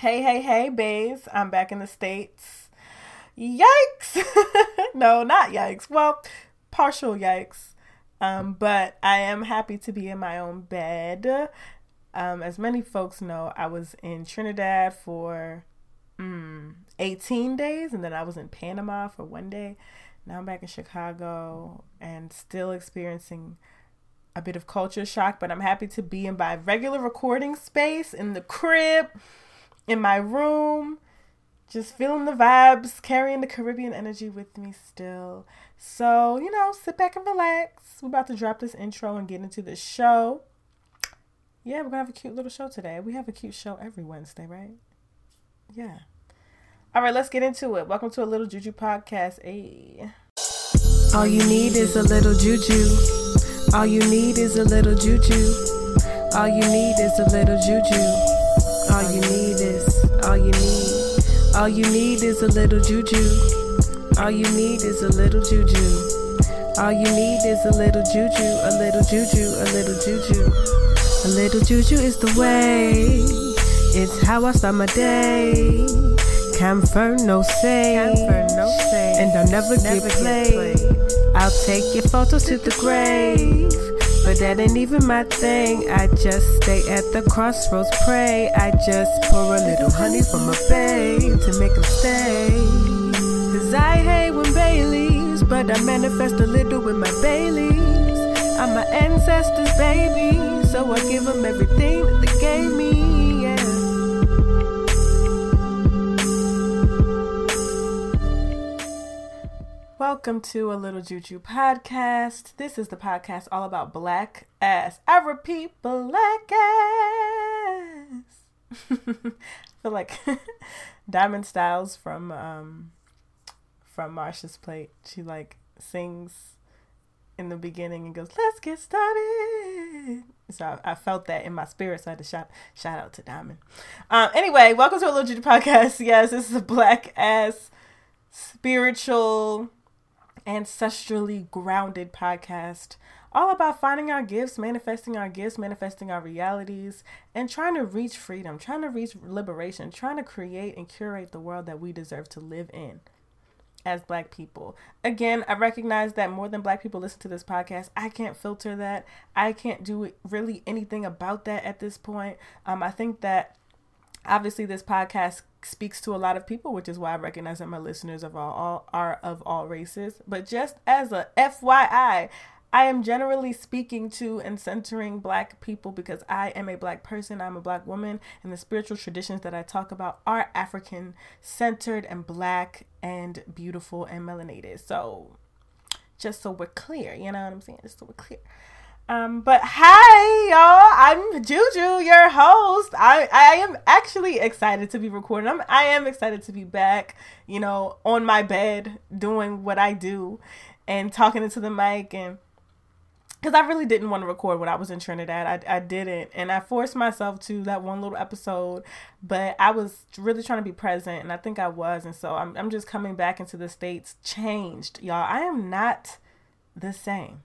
Hey, hey, hey, babes. I'm back in the States. Yikes! no, not yikes. Well, partial yikes. Um, but I am happy to be in my own bed. Um, as many folks know, I was in Trinidad for mm, 18 days and then I was in Panama for one day. Now I'm back in Chicago and still experiencing a bit of culture shock, but I'm happy to be in my regular recording space in the crib, in my room, just feeling the vibes, carrying the Caribbean energy with me still. So, you know, sit back and relax. We're about to drop this intro and get into the show. Yeah, we're gonna have a cute little show today. We have a cute show every Wednesday, right? Yeah. All right, let's get into it. Welcome to a little juju podcast. Hey. All you need is a little juju. All you need is a little juju. All you need is a little juju. All you need all you need. All you need is a little juju. All you need is a little juju. All you need is a little juju, a little juju, a little juju. A little juju is the way. It's how I start my day. Camphor, no say. Camphor, no say. And I'll never, never get played. I'll take your photos to the grave. But that ain't even my thing. I just stay at the crossroads, pray. I just pour a little honey from a babe to make them stay. Cause I hate when Baileys, but I manifest a little with my Baileys. I'm my ancestors' baby, so I give them everything that they gave me. Welcome to a Little Juju podcast. This is the podcast all about black ass. I repeat, black ass. I feel like Diamond Stylz from um from Marsha's Plate. She like sings in the beginning and goes, "Let's get started." So I, I, felt that in my spirit, so I had to shout shout out to Diamond. Um, anyway, welcome to a Little Juju podcast. Yes, this is a black ass spiritual ancestrally grounded podcast all about finding our gifts, manifesting our gifts, manifesting our realities, and trying to reach freedom, trying to reach liberation, trying to create and curate the world that we deserve to live in as black people. Again, I recognize that more than black people listen to this podcast. I can't filter that. I can't do really anything about that at this point. Um, I think that obviously this podcast speaks to a lot of people, which is why I recognize that my listeners of all, all are of all races. But just as a FYI, I am generally speaking to and centering black people because I am a black person, I'm a black woman, and the spiritual traditions that I talk about are African centered and black and beautiful and melanated. So just so we're clear, you know what I'm saying? Just so we're clear. Um, but hi, y'all. I'm Juju, your host. I I am actually excited to be recording. I'm I am excited to be back. You know, on my bed doing what I do, and talking into the mic and because I really didn't want to record when I was in Trinidad. I, I didn't. And I forced myself to that one little episode, but I was really trying to be present, and I think I was. And so I'm, I'm just coming back into the States changed, y'all. I am not the same.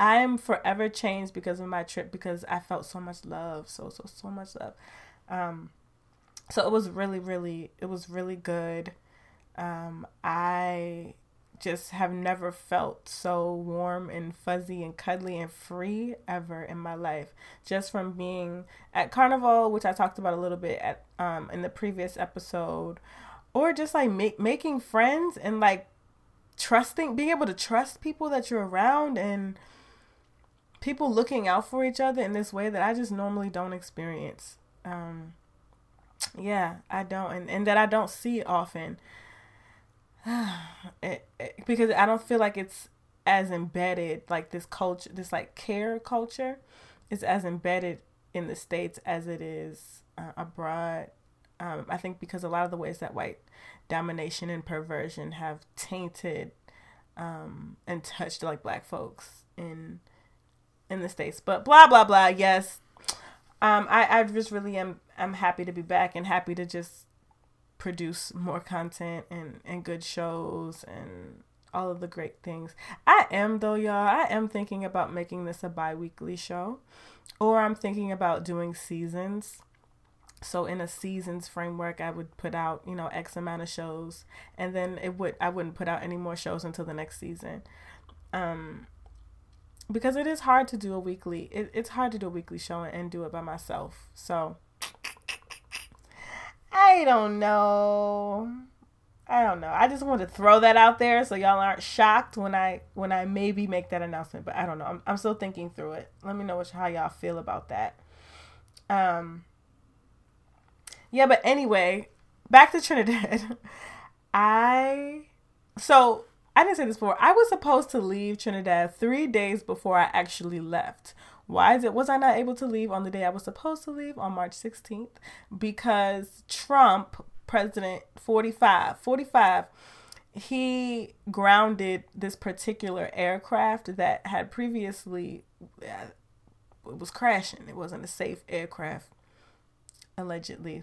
I am forever changed because of my trip because I felt so much love, so so so much love. Um, so it was really really it was really good. Um, I just have never felt so warm and fuzzy and cuddly and free ever in my life. Just from being at Carnival, which I talked about a little bit at um in the previous episode, or just like make, making friends and like trusting, being able to trust people that you're around and people looking out for each other in this way that I just normally don't experience. Um, yeah, I don't, and, and that I don't see often. it, it, because I don't feel like it's as embedded, like this culture, this like care culture, is as embedded in the states as it is uh, abroad. Um, I think because a lot of the ways that white domination and perversion have tainted um, and touched like black folks in in the states. But blah blah blah. Yes, um, I I just really am I'm happy to be back and happy to just produce more content and and good shows and all of the great things. I am though, y'all. I am thinking about making this a bi-weekly show, or I'm thinking about doing seasons. so in a seasons framework i would put out you know x amount of shows and then it would i wouldn't put out any more shows until the next season um because it is hard to do a weekly it, it's hard to do a weekly show and do it by myself. So i don't know. I don't know. I just want to throw that out there so y'all aren't shocked when i when i maybe make that announcement but i don't know. I'm, I'm still thinking through it. Let me know what, how y'all feel about that. Um yeah, but anyway, back to Trinidad. I so I didn't say this before. I was supposed to leave Trinidad three days before I actually left. Why is it was I not able to leave on the day I was supposed to leave on March 16th? Because Trump, President 45, 45, he grounded this particular aircraft that had previously uh, it was crashing. It wasn't a safe aircraft allegedly.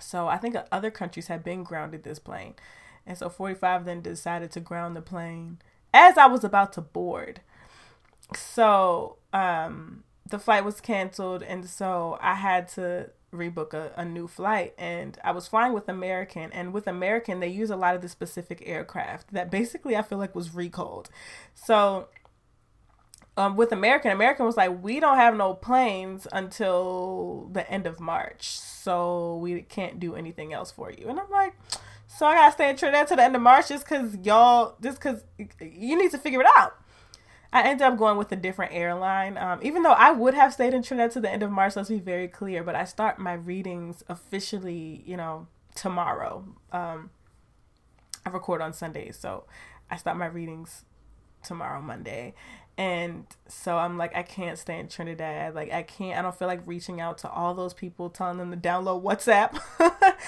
So I think other countries have been grounded this plane. And so 45 then decided to ground the plane as I was about to board. So um, the flight was canceled. And so I had to rebook a, a new flight. And I was flying with American. And with American, they use a lot of the specific aircraft that basically I feel like was recalled. So um, with American, American was like, we don't have no planes until the end of March, so we can't do anything else for you. And I'm like, so I gotta stay in Trinidad to the end of March just cause y'all, just cause you need to figure it out. I ended up going with a different airline, um, even though I would have stayed in Trinidad to the end of March. Let's be very clear, but I start my readings officially, you know, tomorrow. Um, I record on Sundays, so I start my readings tomorrow, Monday, and so I'm like, I can't stay in Trinidad. Like, I can't, I don't feel like reaching out to all those people, telling them to download WhatsApp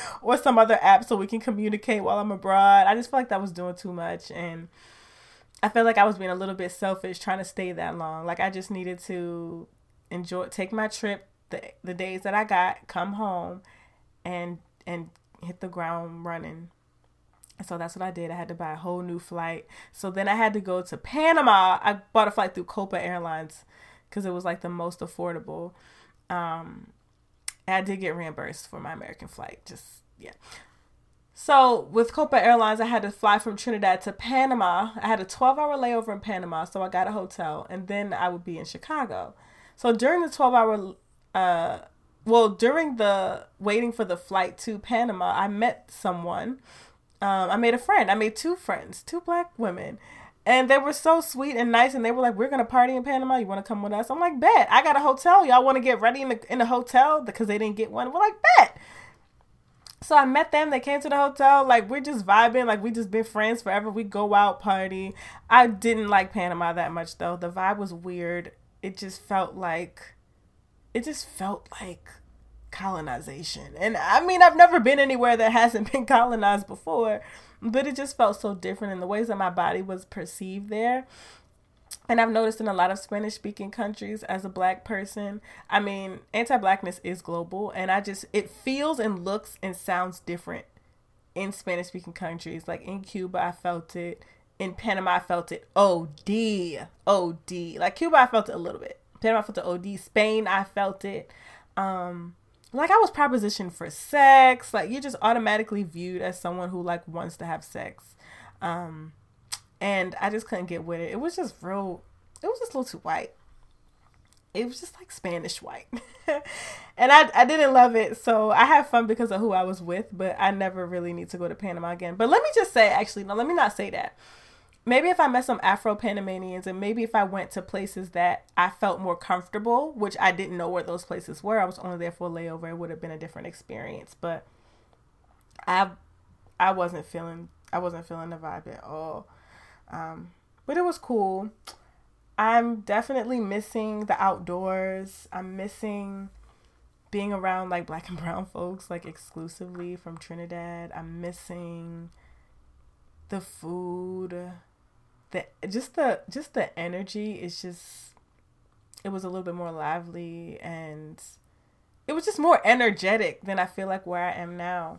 or some other app so we can communicate while I'm abroad. I just feel like that was doing too much. And I felt like I was being a little bit selfish trying to stay that long. Like, I just needed to enjoy, take my trip the, the days that I got, come home and, and hit the ground running so that's what I did. I had to buy a whole new flight. So then I had to go to Panama. I bought a flight through Copa Airlines because it was like the most affordable. Um, I did get reimbursed for my American flight. Just yeah. So with Copa Airlines, I had to fly from Trinidad to Panama. I had a 12 hour layover in Panama, so I got a hotel, and then I would be in Chicago. So during the 12 hour, uh, well, during the waiting for the flight to Panama, I met someone um, I made a friend. I made two friends, two black women. And they were so sweet and nice, and they were like, "We're gonna party in Panama. You want to come with us?" I'm like, "Bet." I got a hotel. Y'all want to get ready in the in the hotel because they didn't get one. We're like, "Bet." So I met them. They came to the hotel. Like we're just vibing. Like we just been friends forever. We go out party. I didn't like Panama that much though. The vibe was weird. It just felt like, it just felt like colonization. And I mean, I've never been anywhere that hasn't been colonized before, but it just felt so different in the ways that my body was perceived there. And I've noticed in a lot of Spanish speaking countries as a black person, I mean, anti blackness is global. And I just, it feels and looks and sounds different in Spanish speaking countries. Like in Cuba, I felt it. In Panama, I felt it. OD. OD. Like Cuba, I felt it a little bit. Panama, I felt it OD. Spain, I felt it. Um, like I was propositioned for sex. Like you're just automatically viewed as someone who like wants to have sex. Um and I just couldn't get with it. It was just real it was just a little too white. It was just like Spanish white. and I I didn't love it. So I had fun because of who I was with, but I never really need to go to Panama again. But let me just say actually, no, let me not say that maybe if I met some Afro Panamanians and maybe if I went to places that I felt more comfortable, which I didn't know where those places were, I was only there for a layover, it would have been a different experience. But I I wasn't feeling I wasn't feeling the vibe at all. Um, but it was cool. I'm definitely missing the outdoors. I'm missing being around like black and brown folks like exclusively from Trinidad. I'm missing the food the just the just the energy is just it was a little bit more lively and it was just more energetic than I feel like where I am now.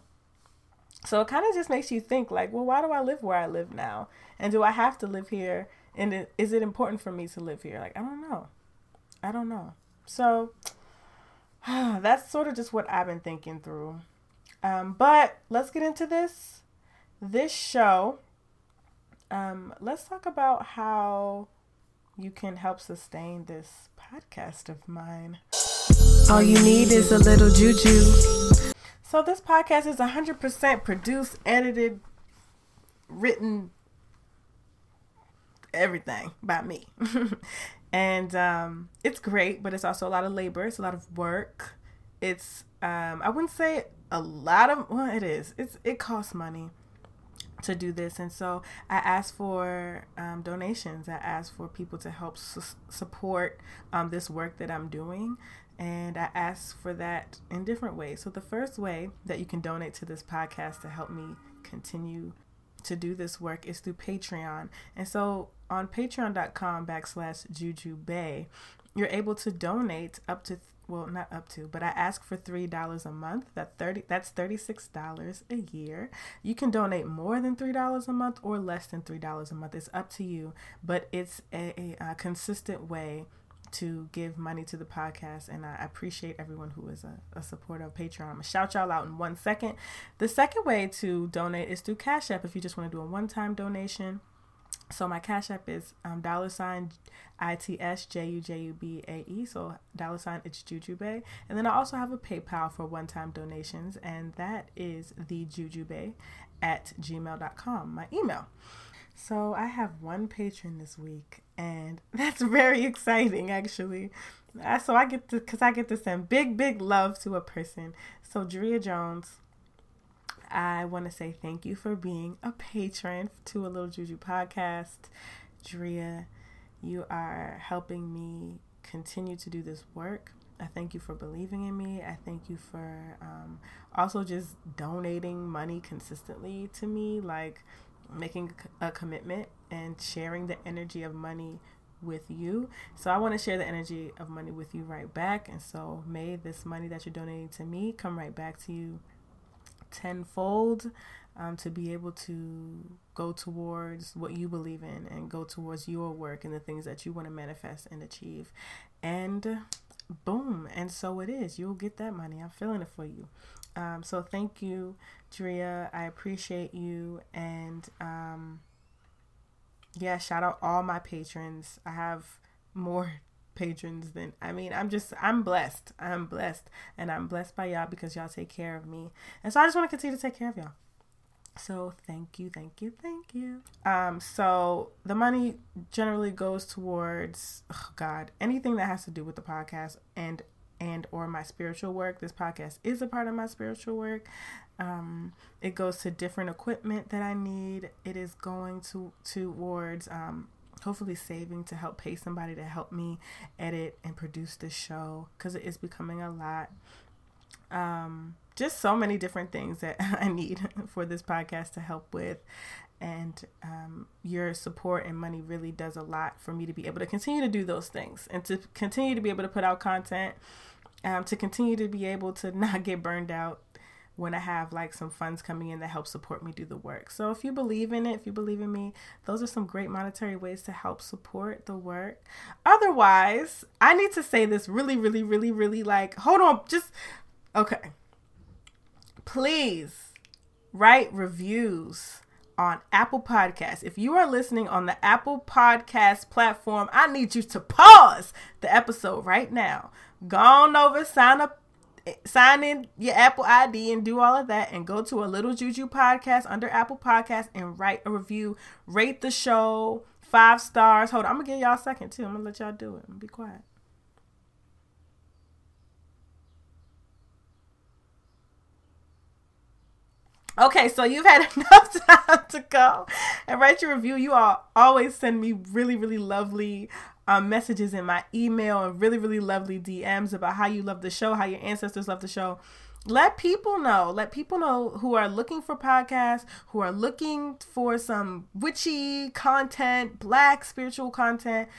So it kind of just makes you think like, well, why do I live where I live now? And do I have to live here? And is it important for me to live here? Like, I don't know. I don't know. So that's sort of just what I've been thinking through. Um, but let's get into this. This show, um, let's talk about how you can help sustain this podcast of mine. All you need is a little juju. So, this podcast is 100% produced, edited, written, everything by me. and um, it's great, but it's also a lot of labor. It's a lot of work. It's um, I wouldn't say a lot of well, it is. It's it costs money to do this, and so I asked for um, donations. I asked for people to help su- support um, this work that I'm doing. And I asked for that in different ways. So, the first way that you can donate to this podcast to help me continue to do this work is through Patreon. And so on patreon.com backslash jujubae, you're able to donate up to well not up to but i ask for three dollars a month that 30 that's 36 dollars a year you can donate more than three dollars a month or less than three dollars a month it's up to you but it's a, a, a consistent way to give money to the podcast, and I appreciate everyone who is a, a supporter of Patreon. I'm gonna shout y'all out in one second. The second way to donate is through Cash App if you just want to do a one time donation. So my Cash App is um, dollar sign I T S J U J U B A E. So dollar sign it's jujubae. And then I also have a PayPal for one time donations, and that is the jujubae at gmail.com, my email. So I have one patron this week, and that's very exciting, actually. So I get to, cause I get to send big, big love to a person. So Drea Jones, I want to say thank you for being a patron to a Little Juju podcast. Drea, you are helping me continue to do this work. I thank you for believing in me. I thank you for um, also just donating money consistently to me. Like, making a commitment and sharing the energy of money with you. So I want to share the energy of money with you right back. And so may this money that you're donating to me come right back to you tenfold um, to be able to go towards what you believe in and go towards your work and the things that you want to manifest and achieve. And boom. And so it is. You'll get that money. I'm feeling it for you. Um, so thank you, Drea. I appreciate you. And um, yeah, shout out all my patrons. I have more patrons then I mean, I'm just I'm blessed. I'm blessed. And I'm blessed by y'all because y'all take care of me. And so I just want to continue to take care of y'all. So thank you, thank you, thank you. Um, so the money generally goes towards oh God, anything that has to do with the podcast and and or my spiritual work. This podcast is a part of my spiritual work. Um, it goes to different equipment that I need. It is going to towards um, hopefully saving to help pay somebody to help me edit and produce this show because it is becoming a lot. Um, just so many different things that I need for this podcast to help with. And um, your support and money really does a lot for me to be able to continue to do those things and to continue to be able to put out content um, to continue to be able to not get burned out when I have like some funds coming in that help support me do the work. So if you believe in it, if you believe in me, those are some great monetary ways to help support the work. Otherwise, I need to say this really, really, really, really like, hold on, just okay. Please write reviews on Apple Podcasts. If you are listening on the Apple Podcast platform, I need you to pause the episode right now Go on over, sign up, sign in your Apple ID and do all of that and go to a little juju podcast under Apple Podcast and write a review. Rate the show five stars. Hold on, I'm gonna give y'all a second too. I'm gonna let y'all do it. Be quiet. Okay, so you've had enough time to go and write your review. You all always send me really, really lovely um, messages in my email and really, really lovely DMs about how you love the show, how your ancestors love the show. Let people know. Let people know who are looking for podcasts, who are looking for some witchy content, black spiritual content.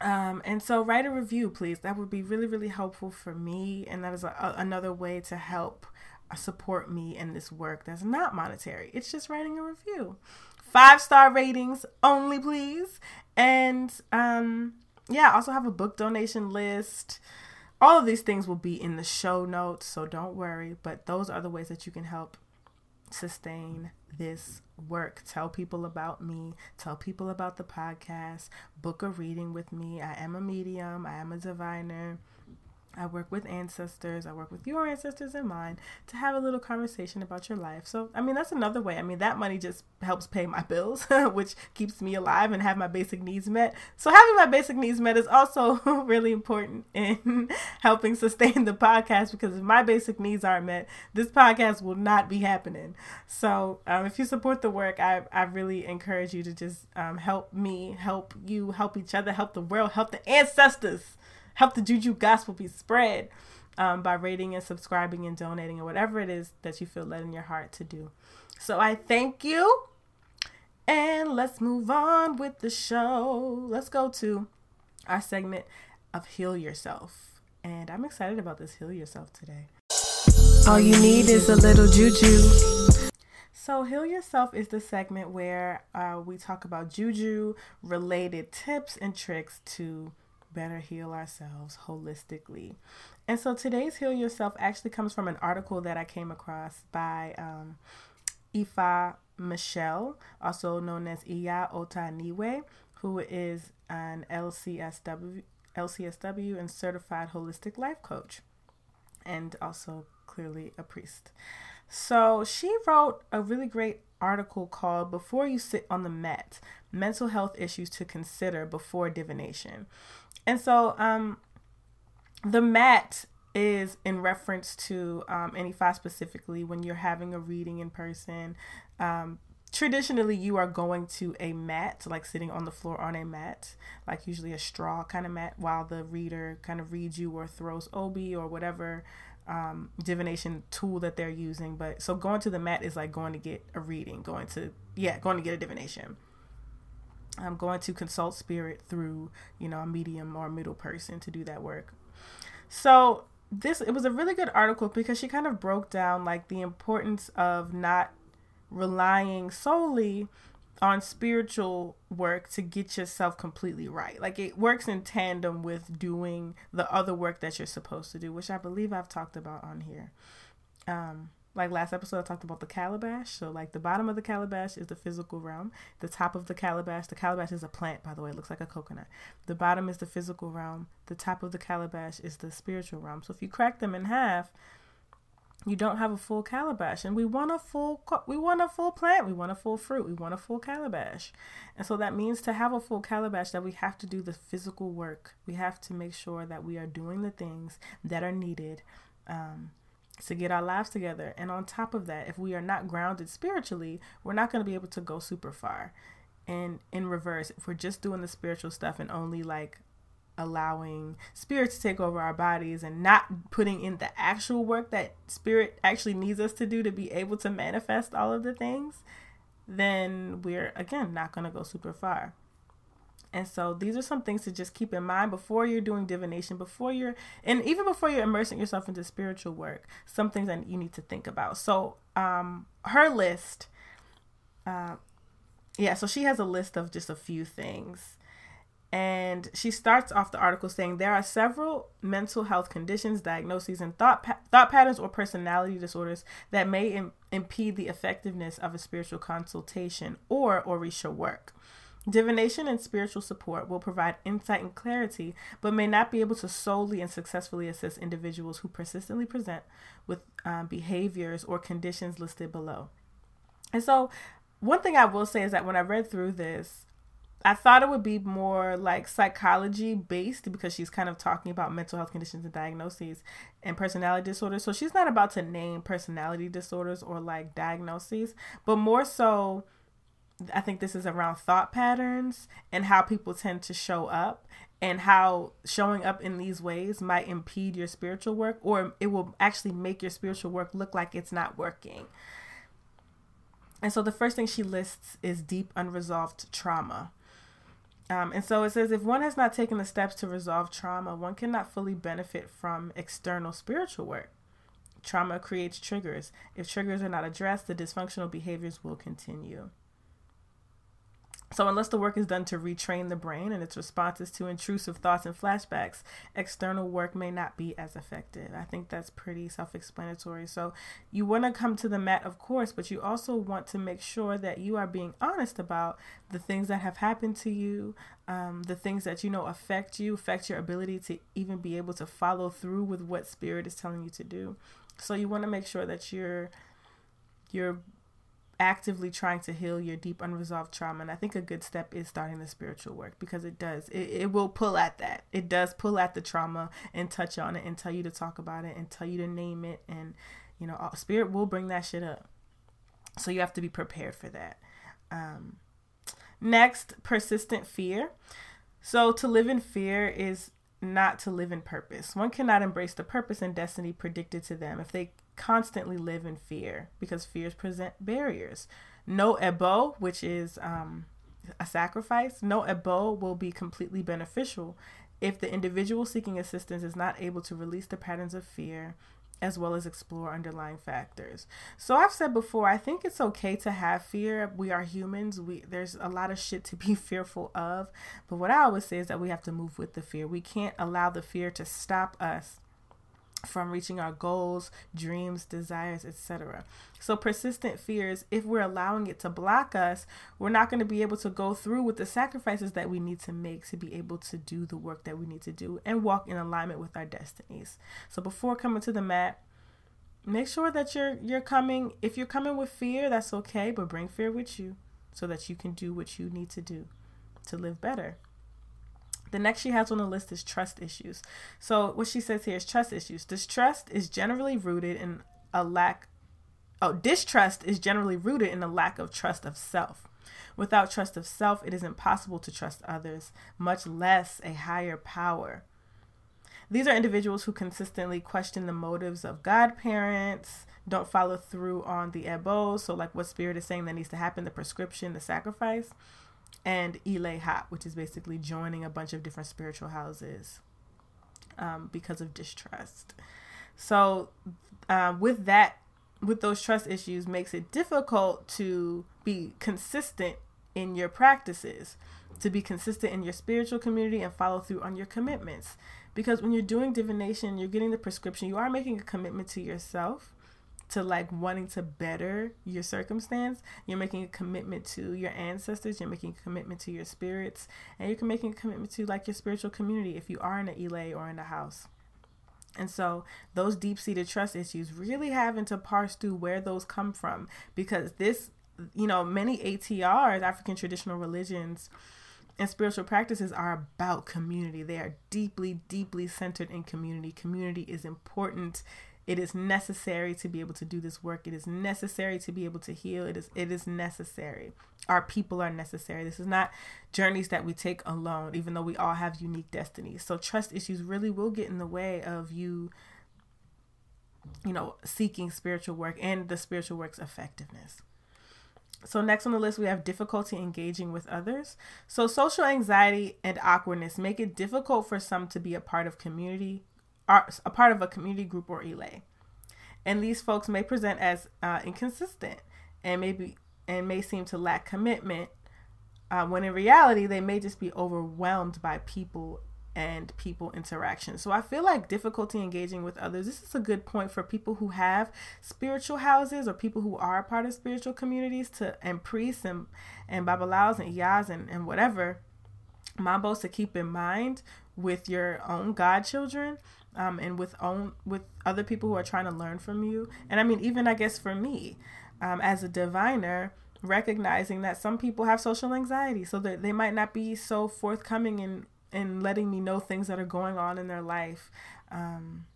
Um, and so write a review, please. That would be really, really helpful for me. And that is a, a, another way to help uh, support me in this work that's not monetary. It's just writing a review. Five star ratings only, please. And um, yeah, I also have a book donation list. all of these things will be in the show notes, so don't worry. But those are the ways that you can help sustain this work. Tell people about me, tell people about the podcast, book a reading with me. I am a medium, I am a diviner. I work with ancestors, I work with your ancestors and mine to have a little conversation about your life. So, I mean, that's another way. I mean, that money just helps pay my bills, which keeps me alive and have my basic needs met. So, having my basic needs met is also really important in helping sustain the podcast because if my basic needs aren't met, this podcast will not be happening. So, um, if you support the work, I, I really encourage you to just um, help me, help you, help each other, help the world, help the ancestors help the Juju gospel be spread um, by rating and subscribing and donating or whatever it is that you feel led in your heart to do. So I thank you. And let's move on with the show. Let's go to our segment of Heal Yourself. And I'm excited about this Heal Yourself today. All you need is a little juju. So, Heal Yourself is the segment where uh, we talk about juju related tips and tricks to better heal ourselves holistically. And so today's Heal Yourself actually comes from an article that I came across by um, Ife Michelle, also known as Iya Otaniwe, who is an LCSW, LCSW and certified holistic life coach, and also clearly a priest. So she wrote a really great article called Before You Sit on the Mat Mental Health Issues to Consider Before Divination. And so um, the mat is in reference to um, five specifically when you're having a reading in person. Um, traditionally, you are going to a mat, like sitting on the floor on a mat, like usually a straw kind of mat, while the reader kind of reads you or throws obi or whatever um, divination tool that they're using. But so going to the mat is like going to get a reading, going to, yeah, going to get a divination. I'm going to consult spirit through, you know, a medium or a middle person to do that work. So this it was a really good article because she kind of broke down like the importance of not relying solely on spiritual work to get yourself completely right. Like it works in tandem with doing the other work that you're supposed to do, which I believe I've talked about on here. Um, like last episode, I talked about the calabash. So, like, the bottom of the calabash is the physical realm. The top of the calabash, the calabash is a plant, by the way, it looks like a coconut. The bottom is the physical realm. The top of the calabash is the spiritual realm. So, if you crack them in half, you don't have a full calabash and we want a full we want a full plant we want a full fruit we want a full calabash and so that means to have a full calabash that we have to do the physical work we have to make sure that we are doing the things that are needed um, to get our lives together. And on top of that, if we are not grounded spiritually, we're not going to be able to go super far. And in reverse, if we're just doing the spiritual stuff and only like allowing spirit to take over our bodies and not putting in the actual work that spirit actually needs us to do to be able to manifest all of the things, then we're again not going to go super far. And so these are some things to just keep in mind before you're doing divination, before you're, and even before you're immersing yourself into spiritual work, some things that you need to think about. So, um, her list, uh, yeah, so she has a list of just a few things. And she starts off the article saying there are several mental health conditions, diagnoses, and thought pa- thought patterns or personality disorders that may Im- impede the effectiveness of a spiritual consultation or Orisha work. Divination and spiritual support will provide insight and clarity, but may not be able to solely and successfully assist individuals who persistently present with um, behaviors or conditions listed below. And so, one thing I will say is that when I read through this, I thought it would be more like psychology based because she's kind of talking about mental health conditions and diagnoses and personality disorders. So she's not about to name personality disorders or like diagnoses, but more so I think this is around thought patterns and how people tend to show up and how showing up in these ways might impede your spiritual work or it will actually make your spiritual work look like it's not working. And so the first thing she lists is deep unresolved trauma. Um, and so it says if one has not taken the steps to resolve trauma, one cannot fully benefit from external spiritual work. Trauma creates triggers. If triggers are not addressed, the dysfunctional behaviors will continue. So, unless the work is done to retrain the brain and its responses to intrusive thoughts and flashbacks, external work may not be as effective. I think that's pretty self explanatory. So, you want to come to the mat, of course, but you also want to make sure that you are being honest about the things that have happened to you, um, the things that you know affect you, affect your ability to even be able to follow through with what spirit is telling you to do. So, you want to make sure that you're you're actively trying to heal your deep unresolved trauma and i think a good step is starting the spiritual work because it does it, it will pull at that. It does pull at the trauma and touch on it and tell you to talk about it and tell you to name it and you know spirit will bring that shit up. So you have to be prepared for that. Um, next persistent fear. So to live in fear is not to live in purpose. One cannot embrace the purpose and destiny predicted to them. If they constantly live in fear because fears present barriers. No ebo, which is um, a sacrifice, no ebo will be completely beneficial if the individual seeking assistance is not able to release the patterns of fear as well as explore underlying factors. So I've said before, I think it's okay to have fear. We are humans. We there's a lot of shit to be fearful of, but what I always say is that we have to move with the fear. We can't allow the fear to stop us from reaching our goals, dreams, desires, etc. So, persistent fears, if we're allowing it to block us, we're not going to be able to go through with the sacrifices that we need to make to be able to do the work that we need to do and walk in alignment with our destinies. So, before coming to the mat, make sure that you're you're coming if you're coming with fear, that's okay, but bring fear with you so that you can do what you need to do to live better. The next she has on the list is trust issues. So what she says here is trust issues. Distrust is generally rooted in a lack oh, distrust is generally rooted in a lack of trust of self. Without trust of self, it is impossible to trust others, much less a higher power. These are individuals who consistently question the motives of godparents, don't follow through on the ebo, so like what spirit is saying that needs to happen, the prescription, the sacrifice, and Ile Hop, which is basically joining a bunch of different spiritual houses um, because of distrust. So, uh, with that, with those trust issues, makes it difficult to be consistent in your practices, to be consistent in your spiritual community and follow through on your commitments. Because when you're doing divination, you're getting the prescription, you are making a commitment to yourself to like wanting to better your circumstance. You're making a commitment to your ancestors. You're making a commitment to your spirits, and you're making a commitment to like your spiritual community if you are in an Ile or in a house. And so those deep seated trust issues really having to parse through where those come from because this, you know, many ATRs, African traditional religions, and spiritual practices are about community. They are deeply, deeply centered in community. Community is important it is necessary to be able to do this work. It is necessary to be able to heal. It is it is necessary. Our people are necessary. This is not journeys that we take alone, even though we all have unique destinies. So trust issues really will get in the way of you you know, seeking spiritual work and the spiritual work's effectiveness. So, next on the list, we have difficulty engaging with others. So, social anxiety and awkwardness make it difficult for some to be a part of community are a part of a community group or Ile. And these folks may present as uh, inconsistent and maybe and may seem to lack commitment uh, when in reality they may just be overwhelmed by people and people interaction. So I feel like difficulty engaging with others. This is a good point for people who have spiritual houses or people who are part of spiritual communities to and priests and and babalaos and iyas and, and whatever mambos to keep in mind with your own godchildren um, and with own with other people who are trying to learn from you. And I mean, even I guess for me, um, as a diviner, recognizing that some people have social anxiety, so that they might not be so forthcoming in in letting me know things that are going on in their life. Um,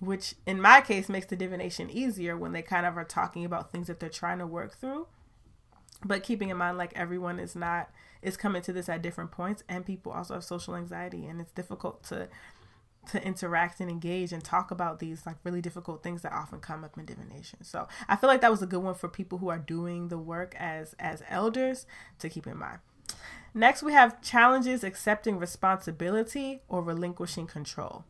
which in my case makes the divination easier when they kind of are talking about things that they're trying to work through but keeping in mind like everyone is not is coming to this at different points and people also have social anxiety and it's difficult to to interact and engage and talk about these like really difficult things that often come up in divination. So I feel like that was a good one for people who are doing the work as as elders to keep in mind. Next, we have challenges accepting responsibility or relinquishing control.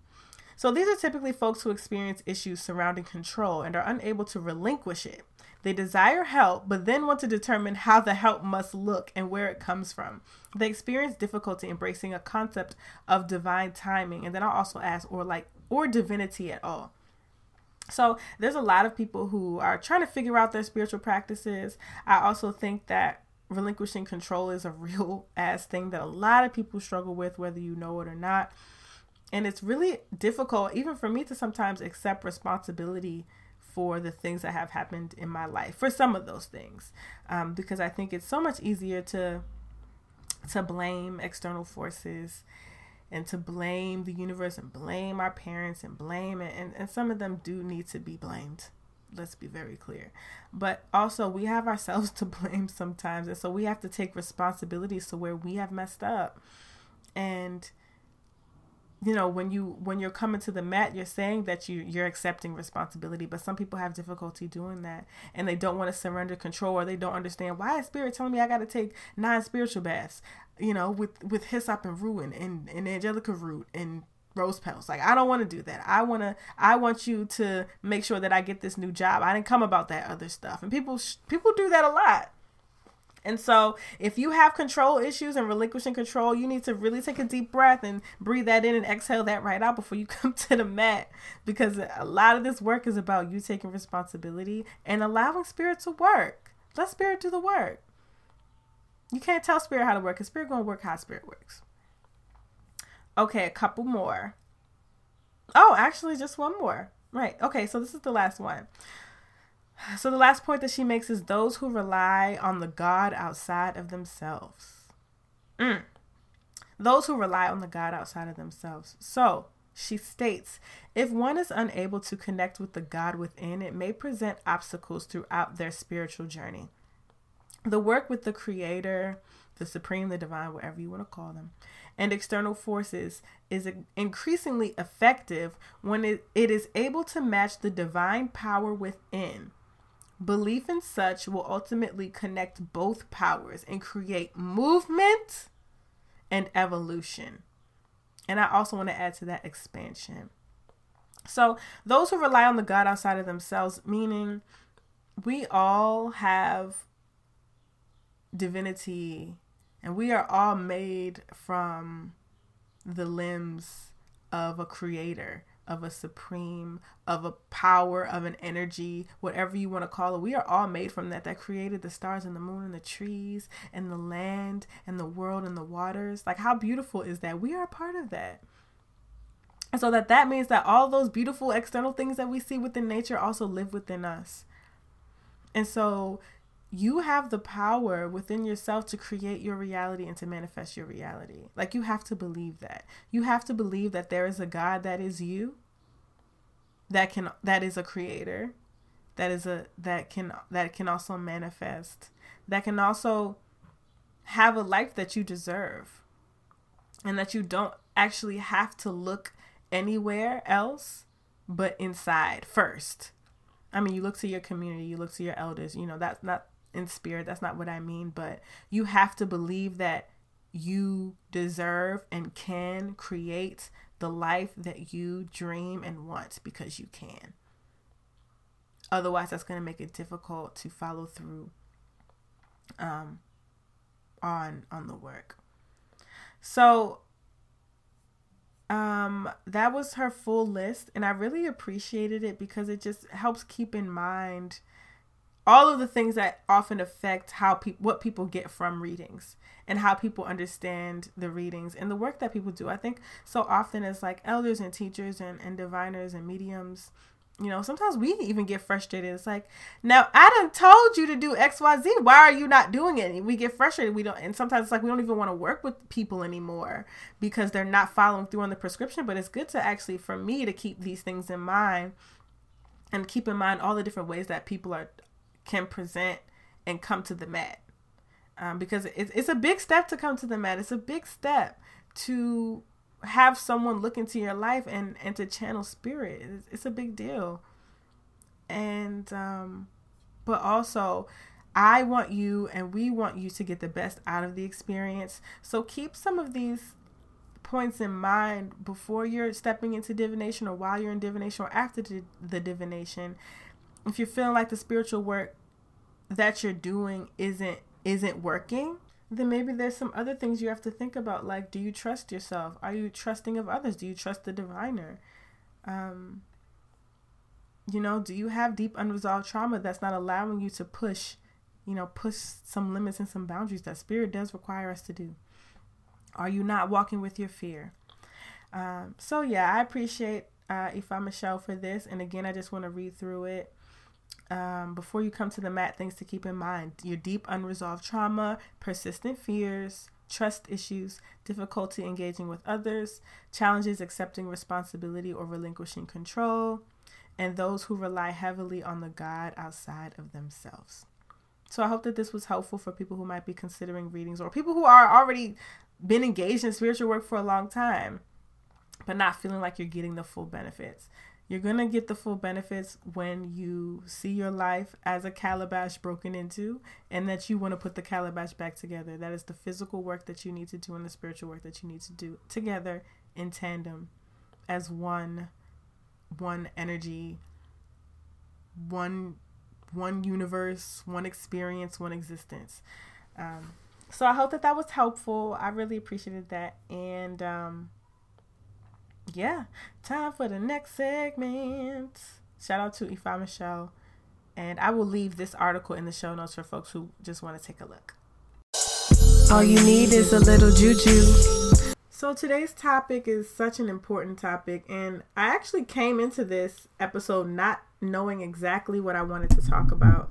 So these are typically folks who experience issues surrounding control and are unable to relinquish it. They desire help, but then want to determine how the help must look and where it comes from. They experience difficulty embracing a concept of divine timing, and then I'll also ask, or like, or divinity at all. So there's a lot of people who are trying to figure out their spiritual practices. I also think that relinquishing control is a real ass thing that a lot of people struggle with, whether you know it or not. And it's really difficult, even for me, to sometimes accept responsibility for the things that have happened in my life for some of those things. Um, because i think it's so much easier to to blame external forces and to blame the universe and blame our parents and blame it. And, and some of them do need to be blamed. Let's be very clear. But also we have ourselves to blame sometimes. And so we have to take responsibilities to where we have messed up. And you know when you when you're coming to the mat you're saying that you you're accepting responsibility but some people have difficulty doing that and they don't want to surrender control or they don't understand why is spirit telling me i got to take nine spiritual baths? You know with with hyssop and ruin and and angelica root and rose petals. Like i don't want to do that. I want to i want you to make sure that i get this new job. I didn't come about that other stuff. And people people do that a lot and so, if you have control issues and relinquishing control, you need to really take a deep breath and breathe that in and exhale that right out before you come to the mat. Because a lot of this work is about you taking responsibility and allowing spirit to work. Let spirit do the work. You can't tell spirit how to work because spirit gonna work how spirit works. Okay, a couple more. Oh, actually, just one more. Right. Okay, so this is the last one. So the last point that she makes is those who rely on the God outside of themselves. Mm. Those who rely on the God outside of themselves. So she states if one is unable to connect with the God within, it may present obstacles throughout their spiritual journey. The work with the Creator, the Supreme, the Divine, whatever you want to call them, and external forces is increasingly effective when it, it is able to match the divine power within Belief in such will ultimately connect both powers and create movement and evolution. And I also want to add to that expansion. So, those who rely on the God outside of themselves, meaning we all have divinity and we are all made from the limbs of a creator of a supreme, of a power, of an energy, whatever you want to call it. We are all made from that, that created the stars and the moon and the trees and the land and the world and the waters. Like, how beautiful is that? We are a part of that. And so that that means that all those beautiful external things that we see within nature also live within us. And so you have the power within yourself to create your reality and to manifest your reality. Like you have to believe that. You have to believe that there is a God that is you that can that is a creator that is a that can that can also manifest that can also have a life that you deserve and that you don't actually have to look anywhere else but inside first. I mean, you look to your community, you look to your elders, you know, that's not in spirit. That's not what I mean. But you have to believe that you deserve and can create the life that you dream and want because you can. Otherwise, that's going to make it difficult to follow through um, on on the work. So um that was her full list and I really appreciated it because it just helps keep in mind all of the things that often affect how people what people get from readings and how people understand the readings and the work that people do. I think so often as like elders and teachers and, and diviners and mediums, you know, sometimes we even get frustrated. It's like, now I told you to do XYZ. Why are you not doing it? And we get frustrated. We don't and sometimes it's like we don't even want to work with people anymore because they're not following through on the prescription. But it's good to actually for me to keep these things in mind and keep in mind all the different ways that people are can present and come to the mat. Um, because it's, it's a big step to come to the mat. It's a big step to have someone look into your life and, and to channel spirit. It's, it's a big deal. And, um, but also, I want you and we want you to get the best out of the experience. So keep some of these points in mind before you're stepping into divination or while you're in divination or after the divination if you're feeling like the spiritual work that you're doing isn't isn't working then maybe there's some other things you have to think about like do you trust yourself? Are you trusting of others? Do you trust the diviner? Um you know do you have deep unresolved trauma that's not allowing you to push you know push some limits and some boundaries that spirit does require us to do? Are you not walking with your fear? Um so yeah i appreciate uh Ife Michelle for this. And again i just want to read through it um, before you come to the mat, things to keep in mind your deep unresolved trauma, persistent fears, trust issues, difficulty engaging with others, challenges accepting responsibility or relinquishing control, and those who rely heavily on the God outside of themselves. So I hope that this was helpful for people who might be considering readings or people who are already been engaged in spiritual work for a long time but not feeling like you're getting the full benefits. You're going to get the full benefits when you see your life as a calabash broken into and that you want to put the calabash back together. That is the physical work that you need to do and the spiritual work that you need to do together in tandem as one one energy, one one universe, one experience, one existence. Um, so I hope that that was helpful. I really appreciated that and um, yeah, time for the next segment. Shout out to Ife Michelle. And I will leave this article in the show notes for folks who just want to take a look. All you need is a little juju. So today's topic is such an important topic, and I actually came into this episode not knowing exactly what I wanted to talk about.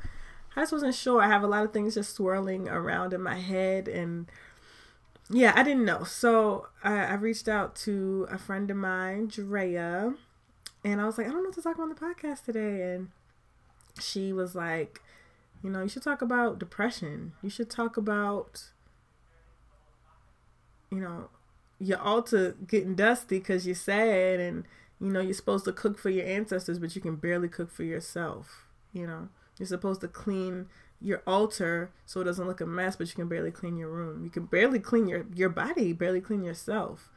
I just wasn't sure. I have a lot of things just swirling around in my head, and yeah, I didn't know. So I, I reached out to a friend of mine, Drea, and I was like, I don't know what to talk about on the podcast today. And she was like, you know, you should talk about depression. You should talk about, you know, your altar getting dusty because you're sad and, you know, you're supposed to cook for your ancestors, but you can barely cook for yourself. You know, you're supposed to clean your altar so it doesn't look a mess, but you can barely clean your room. You can barely clean your, your body, barely clean yourself.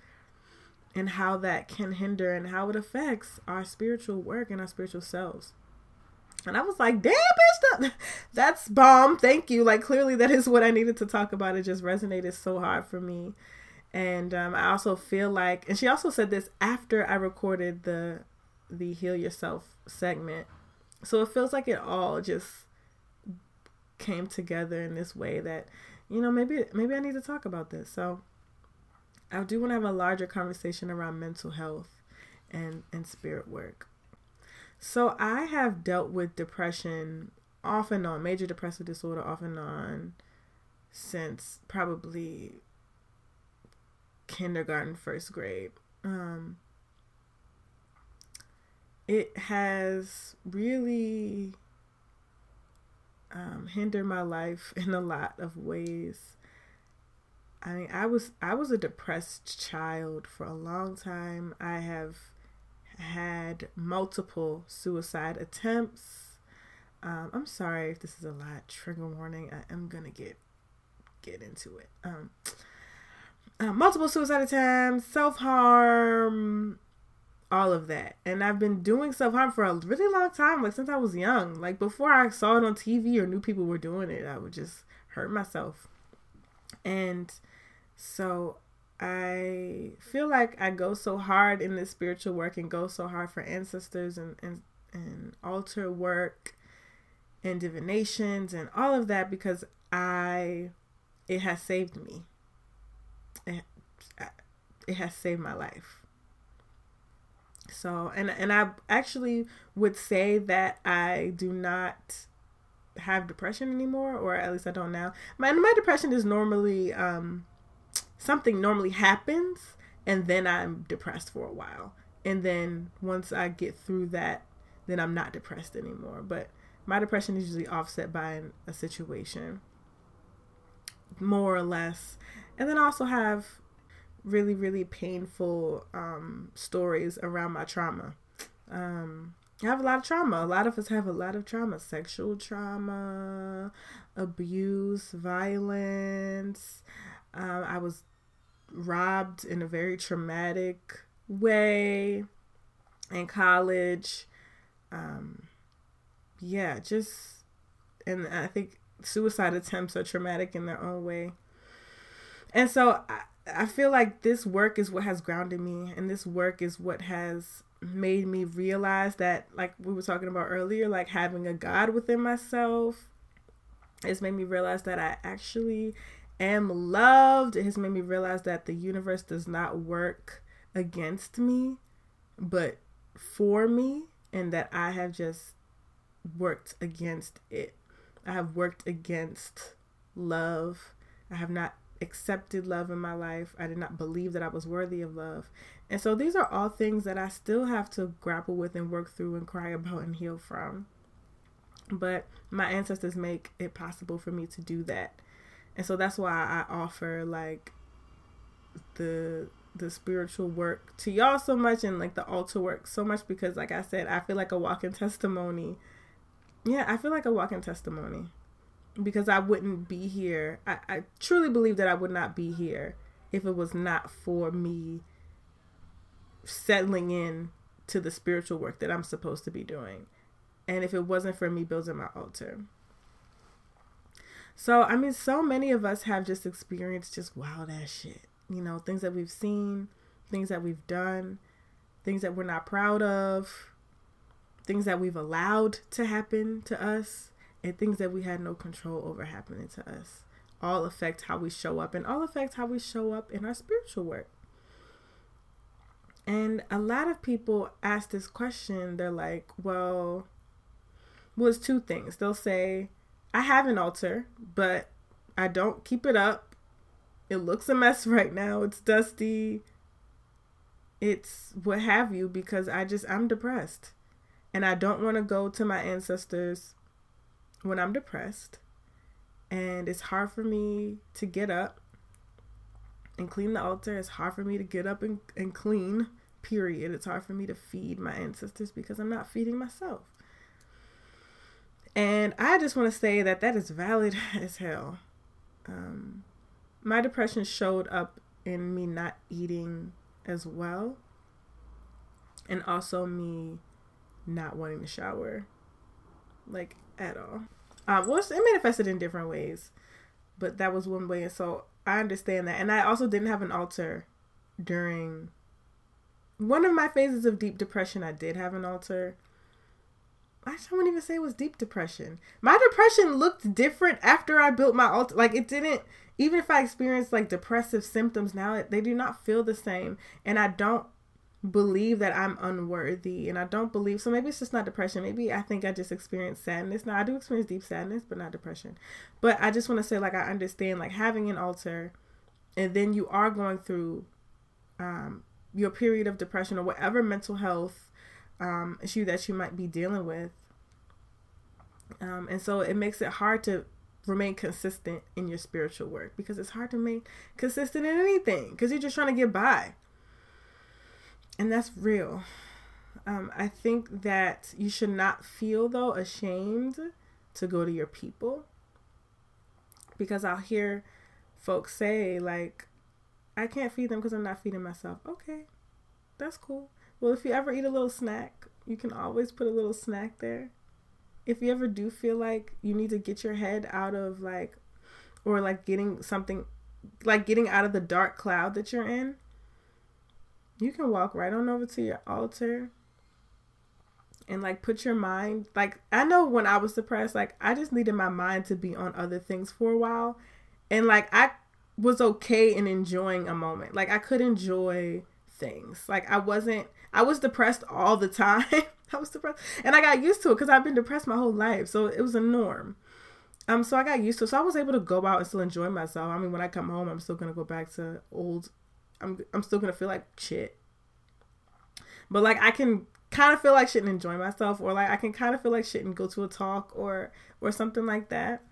And how that can hinder and how it affects our spiritual work and our spiritual selves. And I was like, damn, bitch, that, that's bomb. Thank you. Like, clearly, that is what I needed to talk about. It just resonated so hard for me. And um, I also feel like, and she also said this after I recorded the the heal yourself segment. So it feels like it all just came together in this way that you know maybe maybe I need to talk about this. So I do want to have a larger conversation around mental health and and spirit work. So I have dealt with depression off and on, major depressive disorder off and on since probably kindergarten, first grade. Um, it has really um, hinder my life in a lot of ways. I mean, I was I was a depressed child for a long time. I have had multiple suicide attempts. Um, I'm sorry if this is a lot. Trigger warning. I am gonna get get into it. Um, uh, multiple suicide attempts, self harm, all of that. And I've been doing self harm for a really long time, like since I was young. Like before I saw it on TV or knew people were doing it, I would just hurt myself. And so I feel like I go so hard in this spiritual work and go so hard for ancestors and, and, and altar work and divinations and all of that because I, it has saved me. It, it has saved my life so, and and I actually would say that I do not have depression anymore, or at least I don't now. My my depression is normally um, something normally happens, and then I'm depressed for a while, and then once I get through that, then I'm not depressed anymore. But my depression is usually offset by a situation, more or less, and then I also have really really painful um, stories around my trauma. Um, I have a lot of trauma. A lot of us have a lot of trauma: sexual trauma, abuse, violence. Um, I was robbed in a very traumatic way in college. Um, yeah, just, and I think suicide attempts are traumatic in their own way. And so I, I feel like this work is what has grounded me, and this work is what has made me realize that, like we were talking about earlier, like having a God within myself has made me realize that I actually am loved. It has made me realize that the universe does not work against me, but for me, and that I have just worked against it. I have worked against love. I have not accepted love in my life. I did not believe that I was worthy of love. And so these are all things that I still have to grapple with and work through and cry about and heal from. But my ancestors make it possible for me to do that. And so that's why I offer like the the spiritual work to y'all so much and like the altar work so much because like I said, I feel like a walking testimony. Yeah, I feel like a walking testimony because I wouldn't be here. I, I truly believe that I would not be here if it was not for me settling in to the spiritual work that I'm supposed to be doing. And if it wasn't for me building my altar. So, I mean, so many of us have just experienced just wild ass shit. You know, things that we've seen, things that we've done, things that we're not proud of, things that we've allowed to happen to us and things that we had no control over happening to us all affect how we show up and all affect how we show up in our spiritual work. And a lot of people ask this question, they're like, well, well, it's two things. They'll say, I have an altar, but I don't keep it up. It looks a mess right now. It's dusty. It's what have you because I just, I'm depressed. And I don't want to go to my ancestors when I'm depressed and it's hard for me to get up and clean the altar. It's hard for me to get up and, and clean, period. It's hard for me to feed my ancestors because I'm not feeding myself. And I just want to say that that is valid as hell. Um, my depression showed up in me not eating as well, and also me not wanting to shower, like at all. Um, well, it manifested in different ways, but that was one way. And so I understand that. And I also didn't have an altar during one of my phases of deep depression. I did have an altar. I wouldn't even say it was deep depression. My depression looked different after I built my altar. Like it didn't. Even if I experienced like depressive symptoms now, they do not feel the same. And I don't believe that I'm unworthy and I don't believe so maybe it's just not depression. Maybe I think I just experienced sadness. Now I do experience deep sadness but not depression. But I just want to say like I understand like having an altar and then you are going through um, your period of depression or whatever mental health um, issue that you might be dealing with. Um, and so it makes it hard to remain consistent in your spiritual work because it's hard to remain consistent in anything because you're just trying to get by and that's real. Um, I think that you should not feel though ashamed to go to your people because I'll hear folks say like, "I can't feed them because I'm not feeding myself." Okay, that's cool. Well, if you ever eat a little snack, you can always put a little snack there. If you ever do feel like you need to get your head out of like, or like getting something, like getting out of the dark cloud that you're in, you can walk right on over to your altar and like put your mind like I know when I was depressed, like I just needed my mind to be on other things for a while. And like I was okay in enjoying a moment. Like I could enjoy things. Like I wasn't I was depressed all the time. I was depressed. And I got used to it because I've been depressed my whole life. So it was a norm. Um so I got used to it. So I was able to go out and still enjoy myself. I mean when I come home I'm still gonna go back to old I'm I'm still gonna feel like shit. But like I can kind of feel like shit and enjoy myself, or like I can kind of feel like shit and go to a talk or or something like that.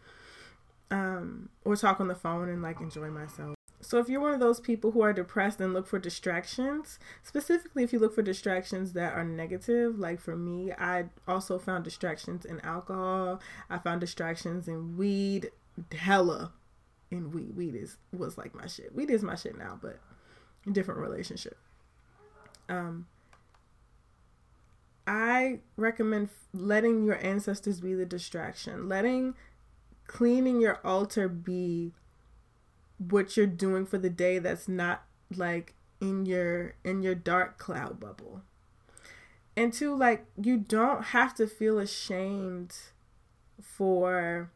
Um, or talk on the phone and like enjoy myself. So if you're one of those people who are depressed and look for distractions, specifically if you look for distractions that are negative, like for me, I also found distractions in alcohol. I found distractions in weed, hella in weed. Weed is was like my shit. Weed is my shit now, but different relationship. Um, I recommend letting your ancestors be the distraction, letting cleaning your altar be what you're doing for the day that's not like in your in your dark cloud bubble. And two, like you don't have to feel ashamed for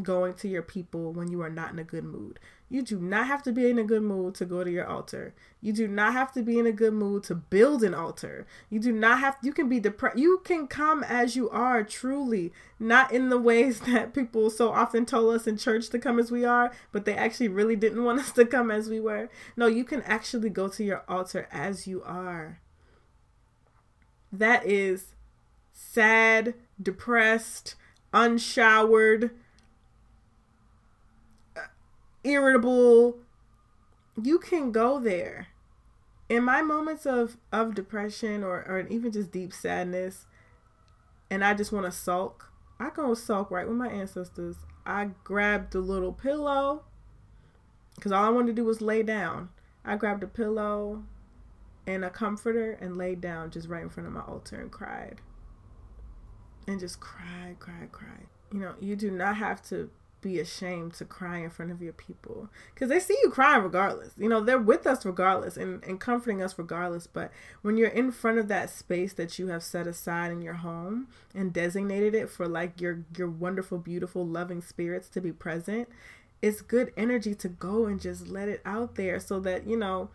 going to your people when you are not in a good mood. You do not have to be in a good mood to go to your altar. You do not have to be in a good mood to build an altar. You do not have you can be depressed. You can come as you are truly, not in the ways that people so often told us in church to come as we are, but they actually really didn't want us to come as we were. No, you can actually go to your altar as you are. That is sad, depressed, unshowered, irritable, you can go there. In my moments of, of depression or, or even just deep sadness, and I just want to sulk, I go sulk right with my ancestors. I grabbed a little pillow because all I wanted to do was lay down. I grabbed a pillow and a comforter and laid down just right in front of my altar and cried. And just cried, cried, cried. You know, you do not have to be ashamed to cry in front of your people. Because they see you crying regardless. You know they're with us regardless and, and comforting us regardless. But when you're in front of that space that you have set aside in your home and designated it for like your your wonderful beautiful loving spirits to be present it's good energy to go and just let it out there so that you know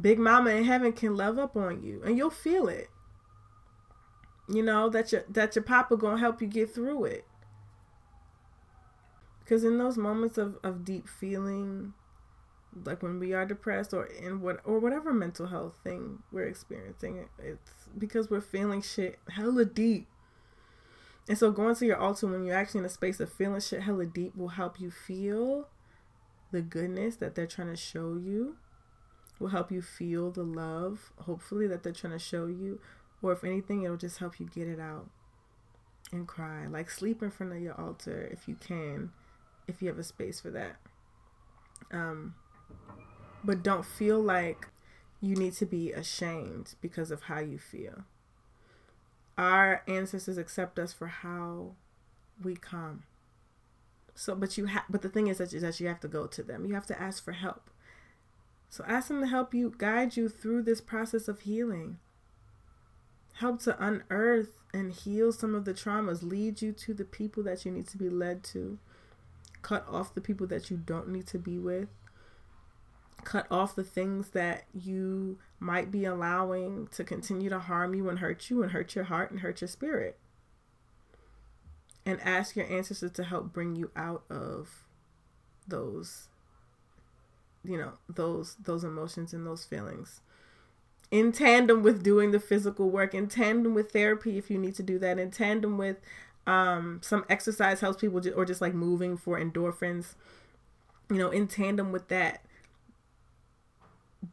big mama in heaven can love up on you and you'll feel it. You know that your that your papa gonna help you get through it because in those moments of, of deep feeling, like when we are depressed or in what or whatever mental health thing we're experiencing, it's because we're feeling shit hella deep. And so going to your altar when you're actually in a space of feeling shit hella deep will help you feel the goodness that they're trying to show you. Will help you feel the love, hopefully, that they're trying to show you. Or if anything, it'll just help you get it out and cry. Like sleep in front of your altar if you can if you have a space for that. Um, but don't feel like you need to be ashamed because of how you feel. Our ancestors accept us for how we come. So, but you have, but the thing is that, is that you have to go to them. You have to ask for help. So ask them to help you, guide you through this process of healing. Help to unearth and heal some of the traumas, lead you to the people that you need to be led to cut off the people that you don't need to be with. Cut off the things that you might be allowing to continue to harm you and hurt you and hurt your heart and hurt your spirit. And ask your ancestors to help bring you out of those you know those those emotions and those feelings. In tandem with doing the physical work in tandem with therapy if you need to do that in tandem with um, some exercise helps people, or just like moving for endorphins. You know, in tandem with that,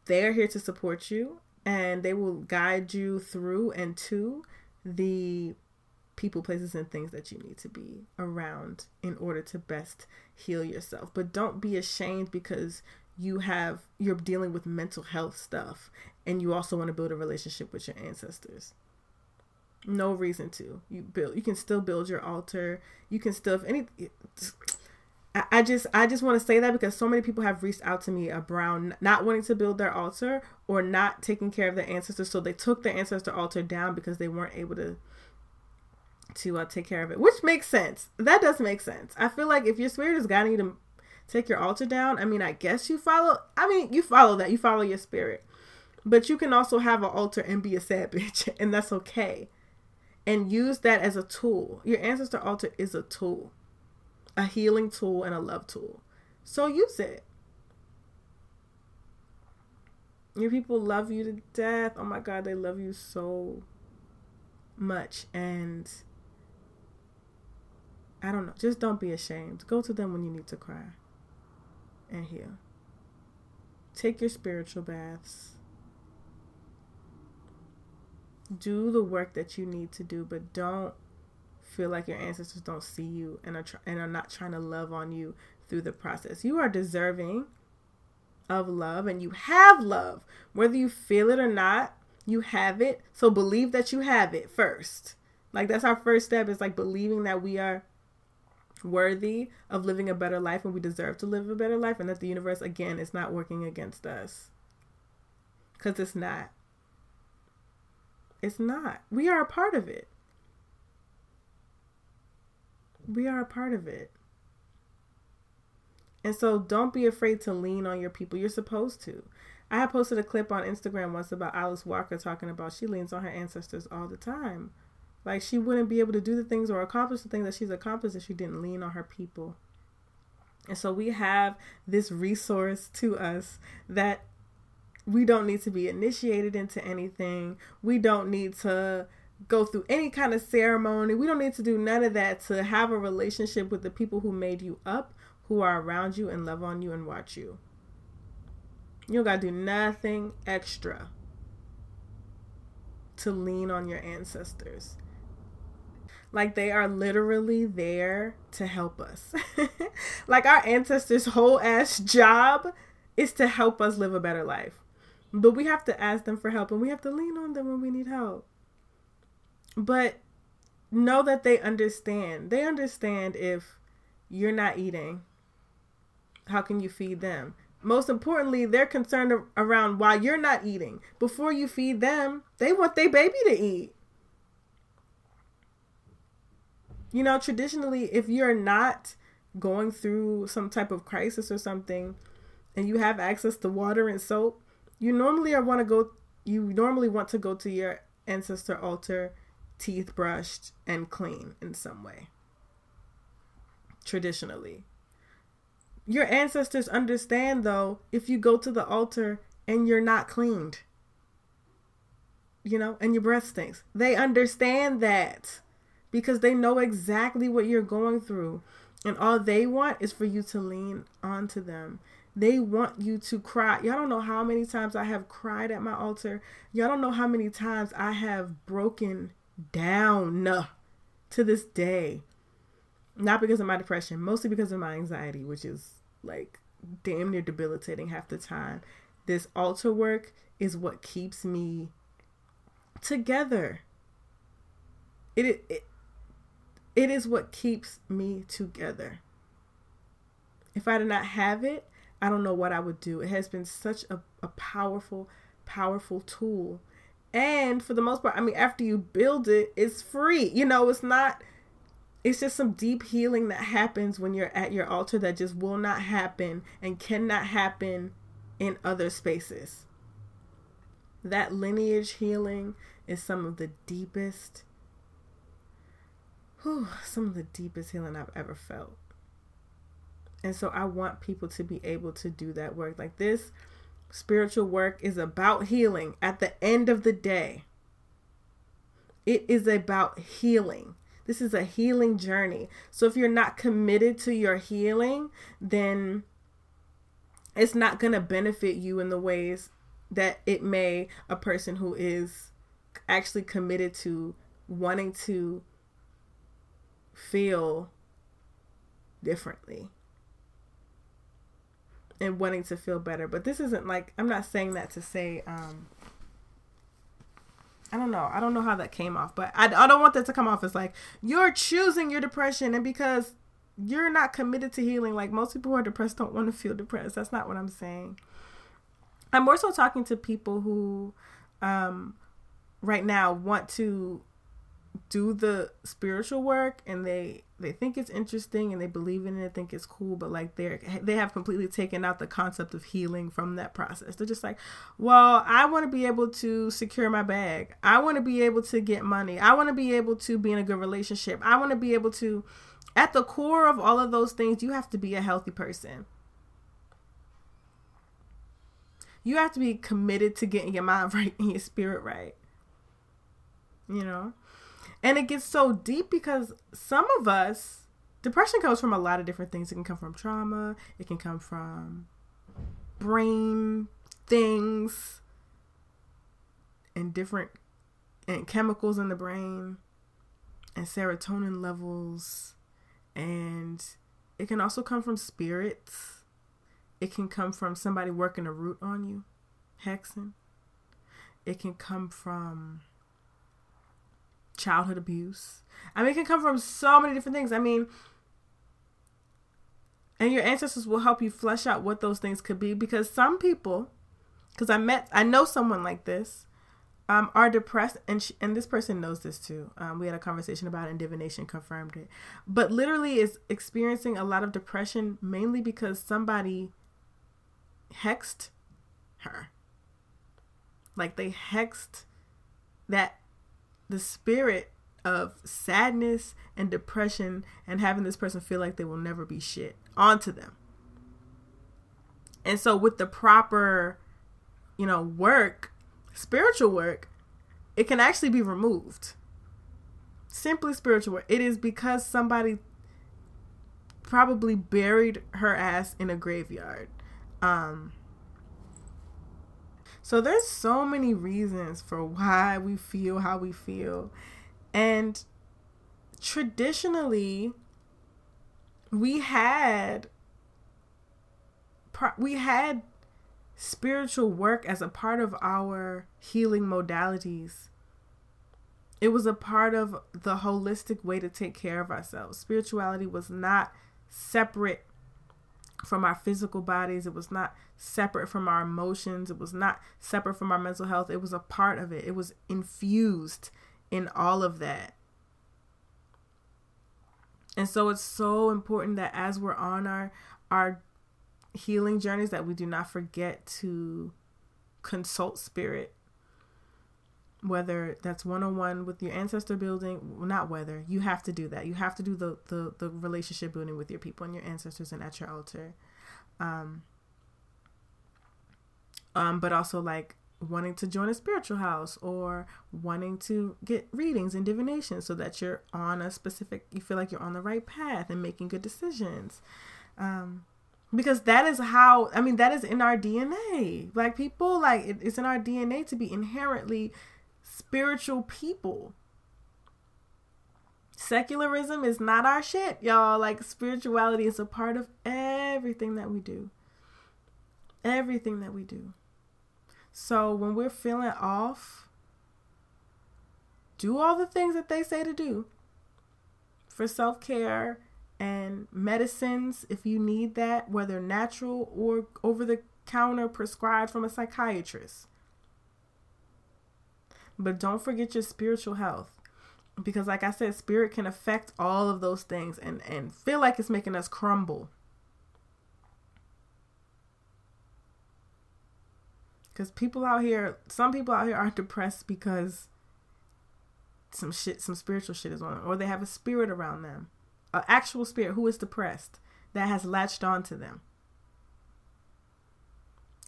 they're here to support you and they will guide you through and to the people, places, and things that you need to be around in order to best heal yourself. But don't be ashamed because you have you're dealing with mental health stuff and you also want to build a relationship with your ancestors no reason to you build you can still build your altar you can still if any I just I just want to say that because so many people have reached out to me around not wanting to build their altar or not taking care of their ancestors, so they took their ancestor altar down because they weren't able to to uh, take care of it, which makes sense. That does make sense. I feel like if your spirit is guiding you to take your altar down, I mean, I guess you follow. I mean, you follow that. You follow your spirit, but you can also have an altar and be a sad bitch, and that's okay and use that as a tool. Your ancestor altar is a tool, a healing tool, and a love tool. So use it. Your people love you to death. Oh my God, they love you so much. And I don't know, just don't be ashamed. Go to them when you need to cry and heal. Take your spiritual baths do the work that you need to do, but don't feel like your ancestors don't see you and are tr- and are not trying to love on you through the process. You are deserving of love and you have love. Whether you feel it or not, you have it. So believe that you have it first. Like that's our first step is like believing that we are worthy of living a better life and we deserve to live a better life and that the universe again is not working against us. Cuz it's not. It's not. We are a part of it. We are a part of it. And so don't be afraid to lean on your people. You're supposed to. I had posted a clip on Instagram once about Alice Walker talking about she leans on her ancestors all the time. Like she wouldn't be able to do the things or accomplish the things that she's accomplished if she didn't lean on her people. And so we have this resource to us that we don't need to be initiated into anything. We don't need to go through any kind of ceremony. We don't need to do none of that to have a relationship with the people who made you up who are around you and love on you and watch you. You don't got to do nothing extra to lean on your ancestors. Like they are literally there to help us. like our ancestors' whole ass job is to help us live a better life. But we have to ask them for help and we have to lean on them when we need help. But know that they understand. They understand if you're not eating how can you feed them? Most importantly, they're concerned around why you're not eating. Before you feed them, they want their baby to eat. You know, traditionally, if you're not going through some type of crisis or something and you have access to water and soap, you normally want to go you normally want to go to your ancestor altar teeth brushed and clean in some way. Traditionally. Your ancestors understand, though, if you go to the altar and you're not cleaned, you know, and your breath stinks. They understand that because they know exactly what you're going through. And all they want is for you to lean onto them. They want you to cry. Y'all don't know how many times I have cried at my altar. Y'all don't know how many times I have broken down to this day not because of my depression, mostly because of my anxiety, which is like damn near debilitating half the time. This altar work is what keeps me together. It, it, it is what keeps me together. If I did not have it, I don't know what I would do. It has been such a, a powerful, powerful tool. And for the most part, I mean, after you build it, it's free. You know, it's not it's just some deep healing that happens when you're at your altar that just will not happen and cannot happen in other spaces. That lineage healing is some of the deepest, whew, some of the deepest healing I've ever felt. And so I want people to be able to do that work. Like this spiritual work is about healing at the end of the day. It is about healing. This is a healing journey. So if you're not committed to your healing, then it's not going to benefit you in the ways that it may a person who is actually committed to wanting to feel differently and wanting to feel better. But this isn't like I'm not saying that to say um I don't know. I don't know how that came off, but I, I don't want that to come off as like you're choosing your depression and because you're not committed to healing. Like most people who are depressed don't want to feel depressed. That's not what I'm saying. I'm more so talking to people who, um, right now want to do the spiritual work and they they think it's interesting and they believe in it think it's cool but like they're they have completely taken out the concept of healing from that process. They're just like well i want to be able to secure my bag. I want to be able to get money. I want to be able to be in a good relationship. I want to be able to at the core of all of those things you have to be a healthy person. You have to be committed to getting your mind right and your spirit right. You know and it gets so deep because some of us, depression comes from a lot of different things. It can come from trauma, it can come from brain things and different and chemicals in the brain and serotonin levels and it can also come from spirits it can come from somebody working a root on you, hexing. It can come from childhood abuse. I mean, it can come from so many different things. I mean, and your ancestors will help you flesh out what those things could be because some people, because I met, I know someone like this, um, are depressed, and she, and this person knows this too. Um, we had a conversation about it, and divination confirmed it. But literally, is experiencing a lot of depression mainly because somebody hexed her. Like they hexed that the spirit of sadness and depression and having this person feel like they will never be shit onto them. And so with the proper, you know, work, spiritual work, it can actually be removed. Simply spiritual work. It is because somebody probably buried her ass in a graveyard. Um so there's so many reasons for why we feel how we feel. And traditionally we had we had spiritual work as a part of our healing modalities. It was a part of the holistic way to take care of ourselves. Spirituality was not separate from our physical bodies, it was not separate from our emotions, it was not separate from our mental health. It was a part of it, it was infused in all of that. And so it's so important that as we're on our our healing journeys that we do not forget to consult spirit whether that's one-on-one with your ancestor building not whether you have to do that. You have to do the the, the relationship building with your people and your ancestors and at your altar. Um um but also like wanting to join a spiritual house or wanting to get readings and divination so that you're on a specific you feel like you're on the right path and making good decisions. Um because that is how i mean that is in our dna like people like it, it's in our dna to be inherently spiritual people. Secularism is not our shit y'all. Like spirituality is a part of everything that we do. Everything that we do. So when we're feeling off do all the things that they say to do for self-care and medicines if you need that, whether natural or over the counter prescribed from a psychiatrist. But don't forget your spiritual health. Because like I said, spirit can affect all of those things and, and feel like it's making us crumble. Because people out here, some people out here are depressed because some shit, some spiritual shit is on them, or they have a spirit around them an actual spirit who is depressed that has latched onto them.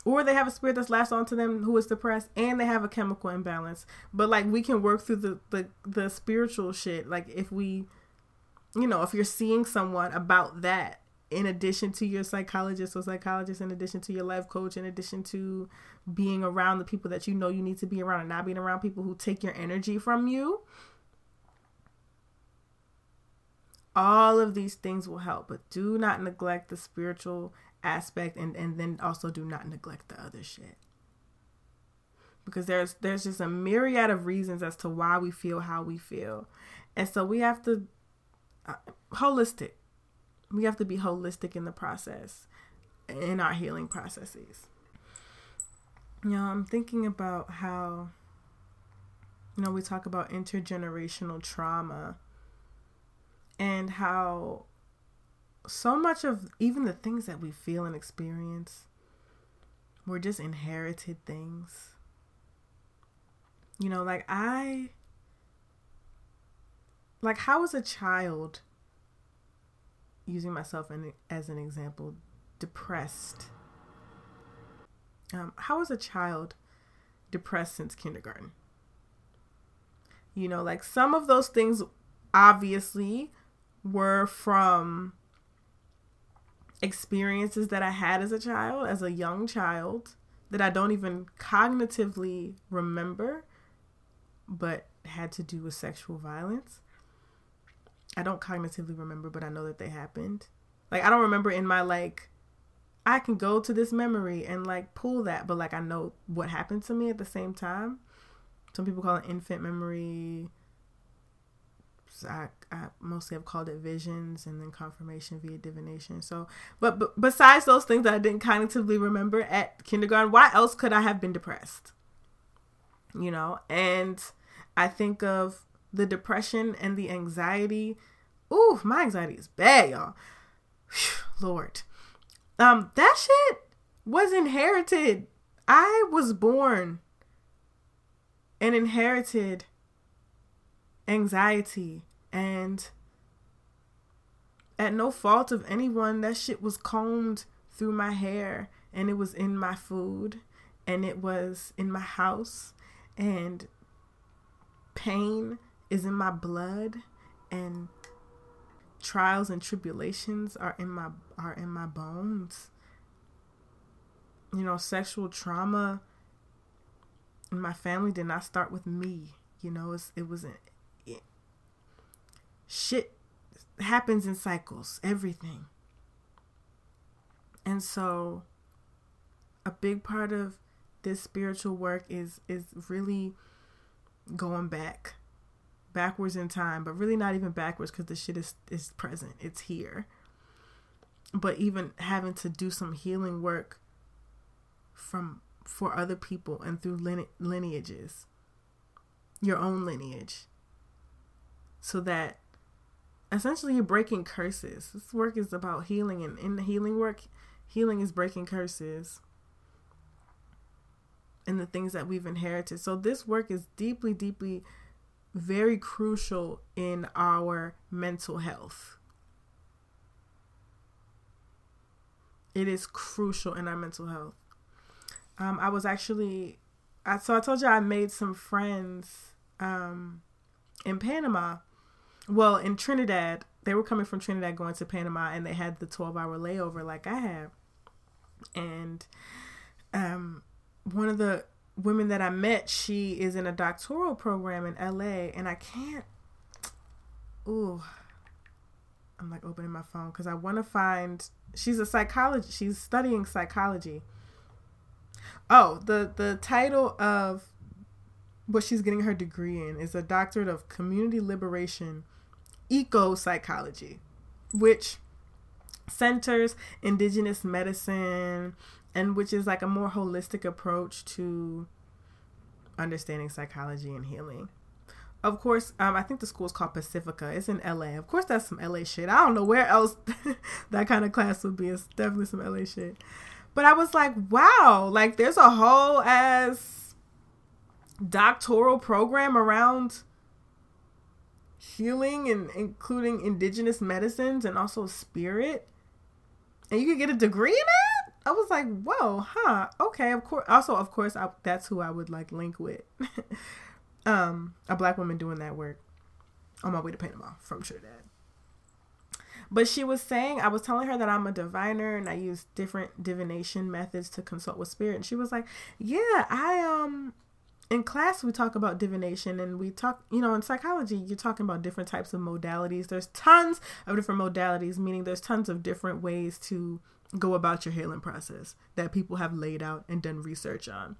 Or they have a spirit that's latched onto them who is depressed and they have a chemical imbalance. But like we can work through the, the, the spiritual shit. Like if we you know, if you're seeing someone about that in addition to your psychologist or psychologist, in addition to your life coach, in addition to being around the people that you know you need to be around and not being around people who take your energy from you, all of these things will help but do not neglect the spiritual aspect and and then also do not neglect the other shit. Because there's there's just a myriad of reasons as to why we feel how we feel. And so we have to uh, holistic. We have to be holistic in the process in our healing processes. You know i'm thinking about how you know we talk about intergenerational trauma and how so much of even the things that we feel and experience were just inherited things. You know, like I like how was a child using myself as an example depressed um, how was a child depressed since kindergarten you know like some of those things obviously were from experiences that I had as a child, as a young child, that I don't even cognitively remember, but had to do with sexual violence. I don't cognitively remember, but I know that they happened. Like I don't remember in my like I can go to this memory and like pull that, but like I know what happened to me at the same time. Some people call it infant memory. I, I mostly have called it visions and then confirmation via divination. So, but, but besides those things that I didn't cognitively remember at kindergarten, why else could I have been depressed? You know, and I think of the depression and the anxiety. Ooh, my anxiety is bad, y'all. Whew, Lord. Um, that shit was inherited. I was born and inherited anxiety and at no fault of anyone that shit was combed through my hair and it was in my food and it was in my house and pain is in my blood and trials and tribulations are in my are in my bones. You know sexual trauma in my family did not start with me you know it was it, shit happens in cycles everything and so a big part of this spiritual work is is really going back backwards in time, but really not even backwards because the shit is is present. It's here. But even having to do some healing work from for other people and through line- lineages, your own lineage, so that essentially you're breaking curses. This work is about healing, and in the healing work, healing is breaking curses and the things that we've inherited. So this work is deeply, deeply very crucial in our mental health. It is crucial in our mental health. Um, I was actually, I, so I told you I made some friends um, in Panama. Well, in Trinidad, they were coming from Trinidad going to Panama, and they had the twelve hour layover like I have. And um, one of the women that I met, she is in a doctoral program in LA, and I can't. Ooh, I'm like opening my phone because I want to find. She's a psychologist. She's studying psychology. Oh, the the title of what she's getting her degree in is a doctorate of community liberation, eco psychology, which centers indigenous medicine and which is like a more holistic approach to understanding psychology and healing. Of course, um, I think the school is called Pacifica. It's in LA. Of course, that's some LA shit. I don't know where else that kind of class would be. It's definitely some LA shit. But I was like, wow, like there's a whole ass doctoral program around healing and including indigenous medicines and also spirit. And you could get a degree in it? I was like, whoa, huh? Okay, of course. Also, of course, I, that's who I would like link with. um, a black woman doing that work on my way to Panama from Trinidad. But she was saying, I was telling her that I'm a diviner and I use different divination methods to consult with spirit. And she was like, Yeah, I um in class we talk about divination and we talk you know in psychology you're talking about different types of modalities. There's tons of different modalities meaning there's tons of different ways to go about your healing process that people have laid out and done research on.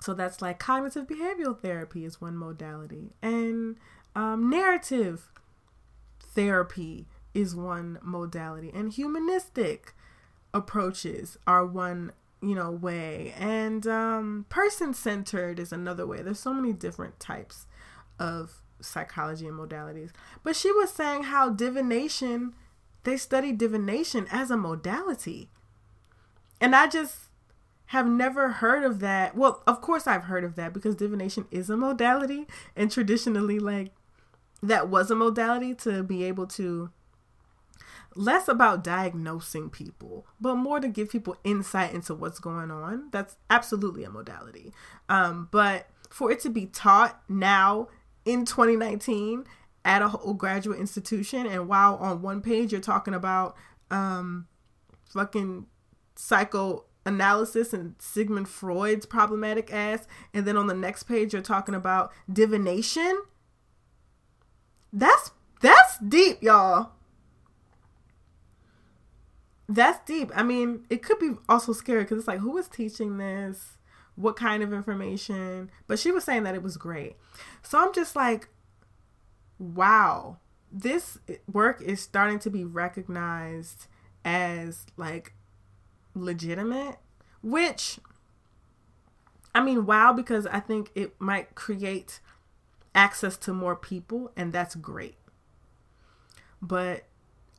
So that's like cognitive behavioral therapy is one modality, and um, narrative therapy is one modality, and humanistic approaches are one you know way, and um, person centered is another way. There's so many different types of psychology and modalities, but she was saying how divination they study divination as a modality. And I just have never heard of that. Well, of course I've heard of that because divination is a modality and traditionally like that was a modality to be able to less about diagnosing people, but more to give people insight into what's going on. That's absolutely a modality. Um, but for it to be taught now in 2019 at a whole graduate institution and while on one page you're talking about um fucking psychoanalysis and Sigmund Freud's problematic ass and then on the next page you're talking about divination that's that's deep y'all that's deep. I mean, it could be also scary because it's like, who is teaching this? What kind of information? But she was saying that it was great. So I'm just like, wow, this work is starting to be recognized as like legitimate, which I mean, wow, because I think it might create access to more people, and that's great. But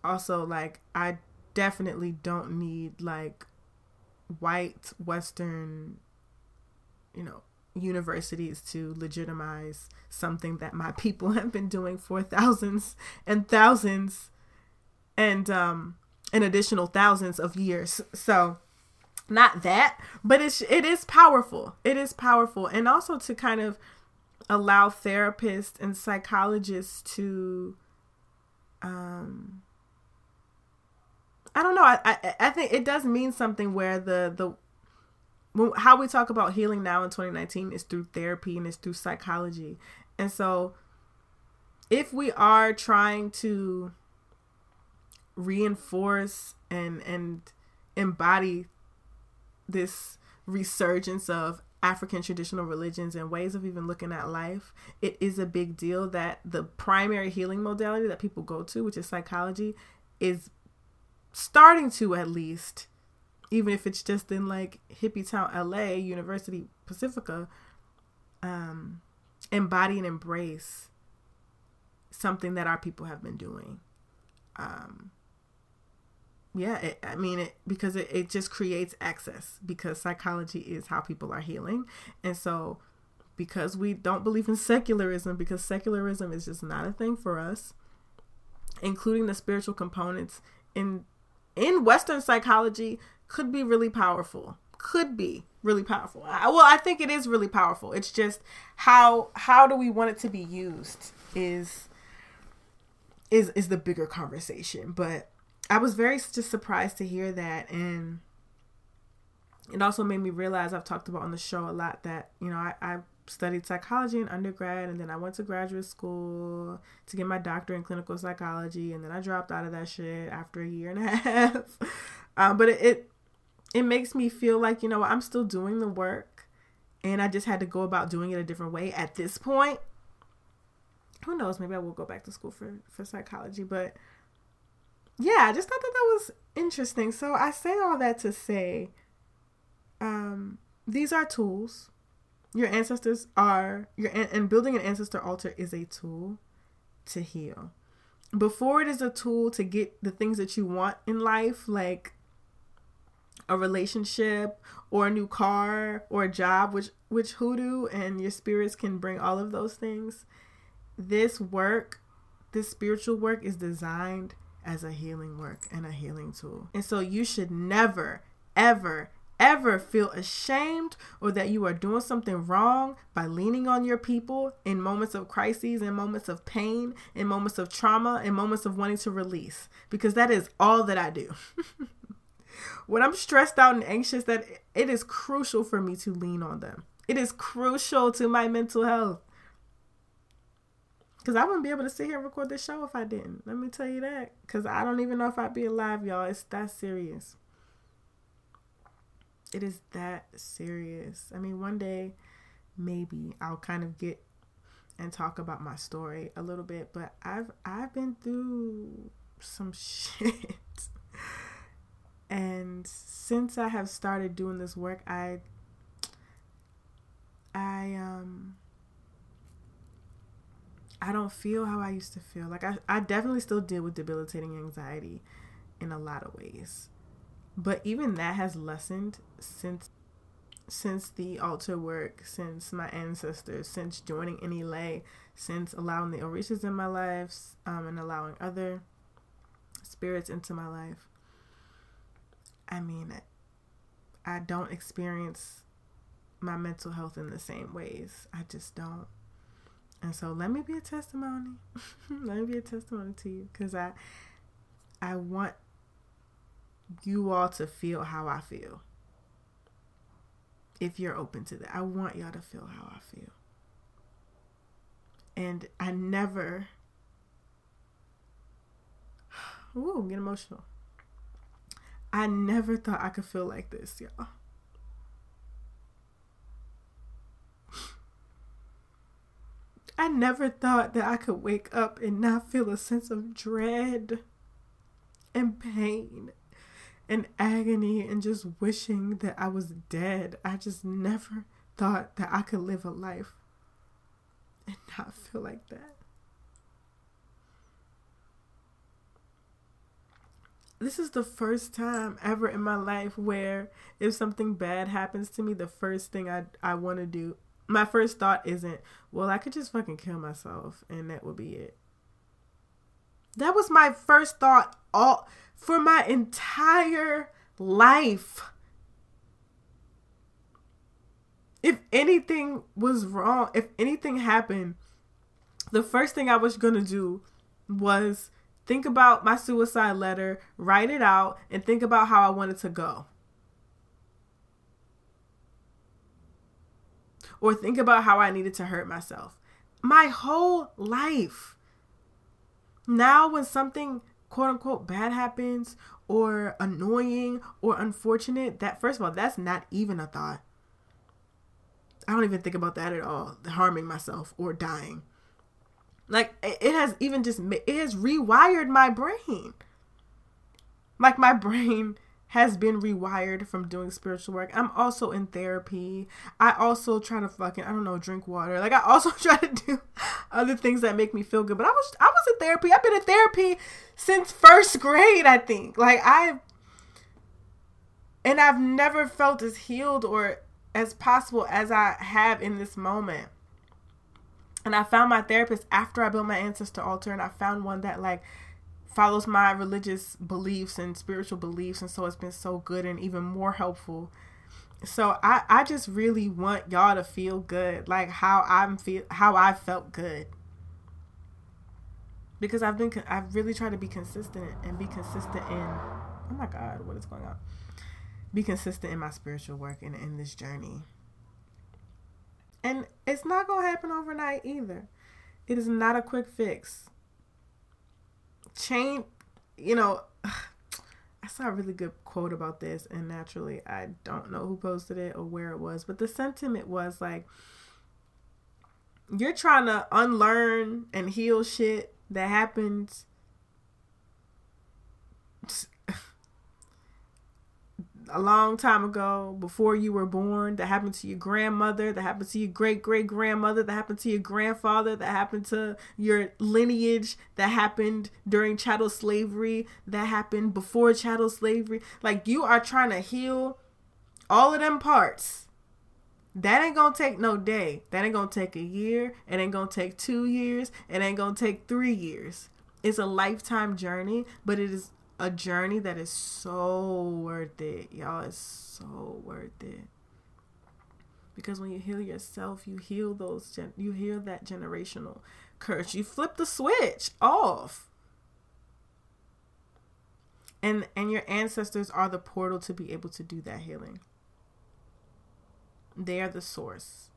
also, like, I definitely don't need like white Western, you know, universities to legitimize something that my people have been doing for thousands and thousands and um an additional thousands of years. So not that, but it's it is powerful. It is powerful and also to kind of allow therapists and psychologists to um I don't know. I, I I think it does mean something where the the how we talk about healing now in 2019 is through therapy and it's through psychology. And so if we are trying to reinforce and and embody this resurgence of African traditional religions and ways of even looking at life, it is a big deal that the primary healing modality that people go to, which is psychology, is starting to at least even if it's just in like hippie town LA, University Pacifica, um, embody and embrace something that our people have been doing. Um, yeah, it, I mean it because it, it just creates access because psychology is how people are healing. And so because we don't believe in secularism, because secularism is just not a thing for us, including the spiritual components in in Western psychology, could be really powerful. Could be really powerful. I, well, I think it is really powerful. It's just how how do we want it to be used is is is the bigger conversation. But I was very just surprised to hear that and it also made me realize I've talked about on the show a lot that, you know, I, I studied psychology in undergrad and then I went to graduate school to get my doctorate in clinical psychology and then I dropped out of that shit after a year and a half. Um, but it, it it makes me feel like, you know, I'm still doing the work and I just had to go about doing it a different way at this point. Who knows? Maybe I will go back to school for, for psychology. But yeah, I just thought that that was interesting. So I say all that to say um, these are tools. Your ancestors are, your and building an ancestor altar is a tool to heal. Before it is a tool to get the things that you want in life, like a relationship or a new car or a job, which which hoodoo and your spirits can bring all of those things. This work, this spiritual work is designed as a healing work and a healing tool. And so you should never, ever, ever feel ashamed or that you are doing something wrong by leaning on your people in moments of crises, in moments of pain, in moments of trauma, in moments of wanting to release, because that is all that I do. when I'm stressed out and anxious, that it is crucial for me to lean on them. It is crucial to my mental health. Cause I wouldn't be able to sit here and record this show if I didn't. Let me tell you that. Cause I don't even know if I'd be alive, y'all. It's that serious. It is that serious. I mean, one day maybe I'll kind of get and talk about my story a little bit, but I've I've been through some shit. And since I have started doing this work, I I um I don't feel how I used to feel. Like I, I definitely still deal with debilitating anxiety in a lot of ways. But even that has lessened since since the altar work, since my ancestors, since joining NLA, since allowing the Orishas in my life, um, and allowing other spirits into my life. I mean, I don't experience my mental health in the same ways. I just don't. And so let me be a testimony. let me be a testimony to you because I I want you all to feel how I feel. If you're open to that. I want y'all to feel how I feel. And I never Ooh, get emotional. I never thought I could feel like this, y'all. I never thought that I could wake up and not feel a sense of dread and pain and agony and just wishing that I was dead. I just never thought that I could live a life and not feel like that. This is the first time ever in my life where if something bad happens to me, the first thing I I want to do, my first thought isn't, well, I could just fucking kill myself and that would be it. That was my first thought all for my entire life. If anything was wrong, if anything happened, the first thing I was going to do was think about my suicide letter, write it out, and think about how I wanted to go. Or think about how I needed to hurt myself. My whole life. Now, when something quote unquote bad happens or annoying or unfortunate, that first of all, that's not even a thought. I don't even think about that at all, harming myself or dying. Like it has even just it has rewired my brain. Like my brain has been rewired from doing spiritual work. I'm also in therapy. I also try to fucking I don't know drink water. Like I also try to do other things that make me feel good. But I was I was in therapy. I've been in therapy since first grade. I think like I and I've never felt as healed or as possible as I have in this moment. And I found my therapist after I built my ancestor altar, and I found one that like follows my religious beliefs and spiritual beliefs and so it's been so good and even more helpful. So i i just really want y'all to feel good like how i'm feel how i felt good. Because i've been i've really tried to be consistent and be consistent in oh my god what is going on? Be consistent in my spiritual work and in this journey. And it's not gonna happen overnight either. It is not a quick fix change, you know, I saw a really good quote about this, and naturally, I don't know who posted it or where it was, but the sentiment was like, you're trying to unlearn and heal shit that happened a long time ago before you were born that happened to your grandmother that happened to your great great grandmother that happened to your grandfather that happened to your lineage that happened during chattel slavery that happened before chattel slavery. Like you are trying to heal all of them parts. That ain't gonna take no day. That ain't gonna take a year. It ain't gonna take two years. It ain't gonna take three years. It's a lifetime journey but it is a journey that is so worth it. Y'all, it's so worth it. Because when you heal yourself, you heal those gen- you heal that generational curse. You flip the switch off. And and your ancestors are the portal to be able to do that healing. They are the source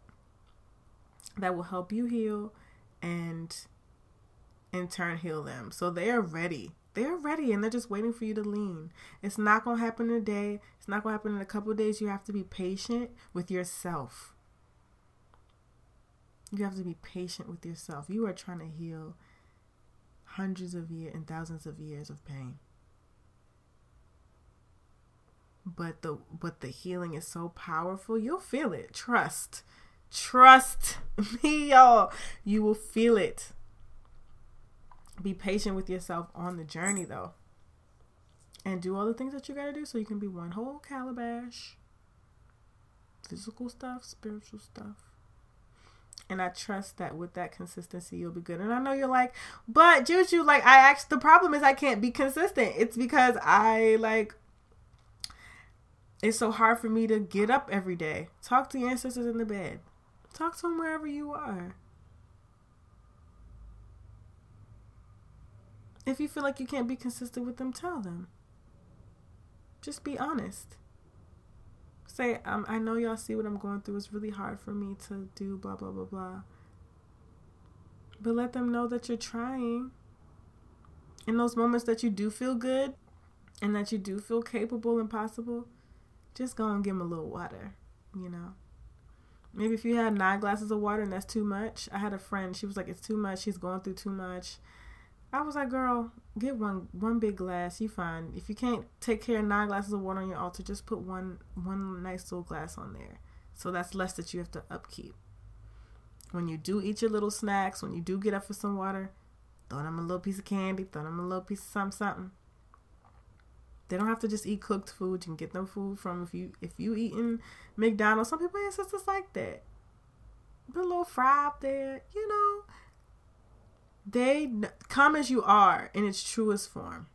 that will help you heal and in turn heal them. So they are ready they're ready and they're just waiting for you to lean. It's not going to happen in a day. It's not going to happen in a couple days. You have to be patient with yourself. You have to be patient with yourself. You are trying to heal hundreds of years and thousands of years of pain. But the but the healing is so powerful. You'll feel it. Trust. Trust me, y'all. You will feel it. Be patient with yourself on the journey though. And do all the things that you gotta do so you can be one whole calabash. Physical stuff, spiritual stuff. And I trust that with that consistency, you'll be good. And I know you're like, but Juju, like, I actually, the problem is I can't be consistent. It's because I, like, it's so hard for me to get up every day. Talk to your ancestors in the bed. Talk to them wherever you are. If you feel like you can't be consistent with them, tell them. Just be honest. Say, um, I know y'all see what I'm going through. It's really hard for me to do blah, blah, blah, blah. But let them know that you're trying. In those moments that you do feel good, and that you do feel capable and possible, just go and give them a little water, you know. Maybe if you had nine glasses of water and that's too much. I had a friend, she was like, It's too much, she's going through too much. I was like, girl, get one one big glass, you fine. If you can't take care of nine glasses of water on your altar, just put one one nice little glass on there. So that's less that you have to upkeep. When you do eat your little snacks, when you do get up for some water, throw them a little piece of candy, throw them a little piece of something, something. They don't have to just eat cooked food. You can get them food from if you if you eating McDonald's. Some people ancestors like that. Put a little fry up there, you know. They come as you are in its truest form.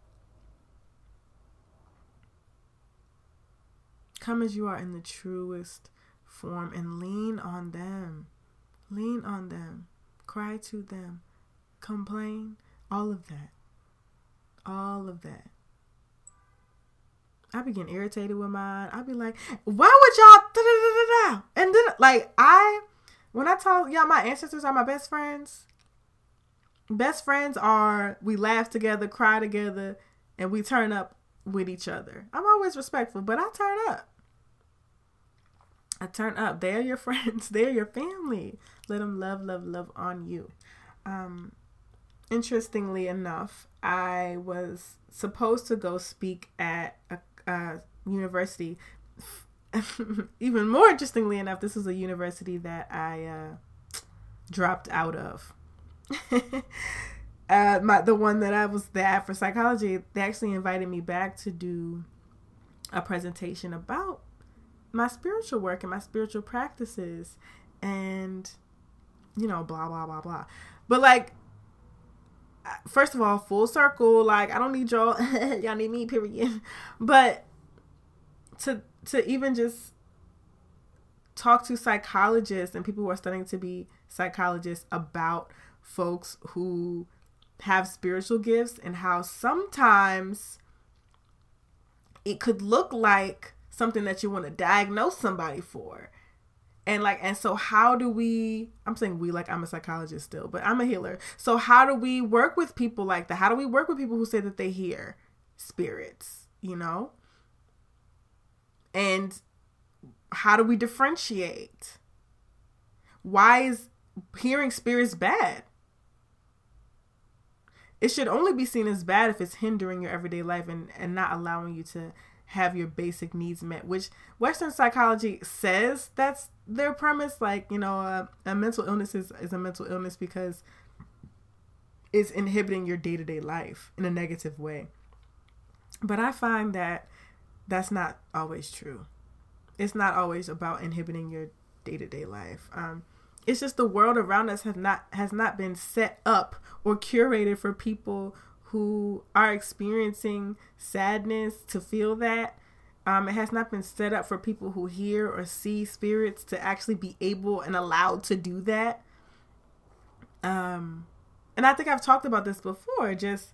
Come as you are in the truest form and lean on them. Lean on them. Cry to them. Complain. All of that. All of that. I be getting irritated with mine. I be like, why would y'all And then like I when I tell y'all my ancestors are my best friends. Best friends are we laugh together, cry together, and we turn up with each other. I'm always respectful, but I turn up. I turn up. They're your friends. They're your family. Let them love, love, love on you. Um, interestingly enough, I was supposed to go speak at a uh, university. Even more interestingly enough, this is a university that I uh, dropped out of. uh, my the one that I was there for psychology, they actually invited me back to do a presentation about my spiritual work and my spiritual practices, and you know, blah blah blah blah. But like first of all, full circle. Like I don't need y'all. y'all need me. Period. But to to even just talk to psychologists and people who are studying to be psychologists about folks who have spiritual gifts and how sometimes it could look like something that you want to diagnose somebody for. And like and so how do we i'm saying we like i'm a psychologist still but i'm a healer. So how do we work with people like that? How do we work with people who say that they hear spirits you know? And how do we differentiate? Why is hearing spirits bad it should only be seen as bad if it's hindering your everyday life and, and not allowing you to have your basic needs met, which Western psychology says that's their premise. Like, you know, uh, a mental illness is, is a mental illness because it's inhibiting your day to day life in a negative way. But I find that that's not always true. It's not always about inhibiting your day to day life. Um, it's just the world around us have not has not been set up or curated for people who are experiencing sadness to feel that. Um, it has not been set up for people who hear or see spirits to actually be able and allowed to do that. Um, and I think I've talked about this before. Just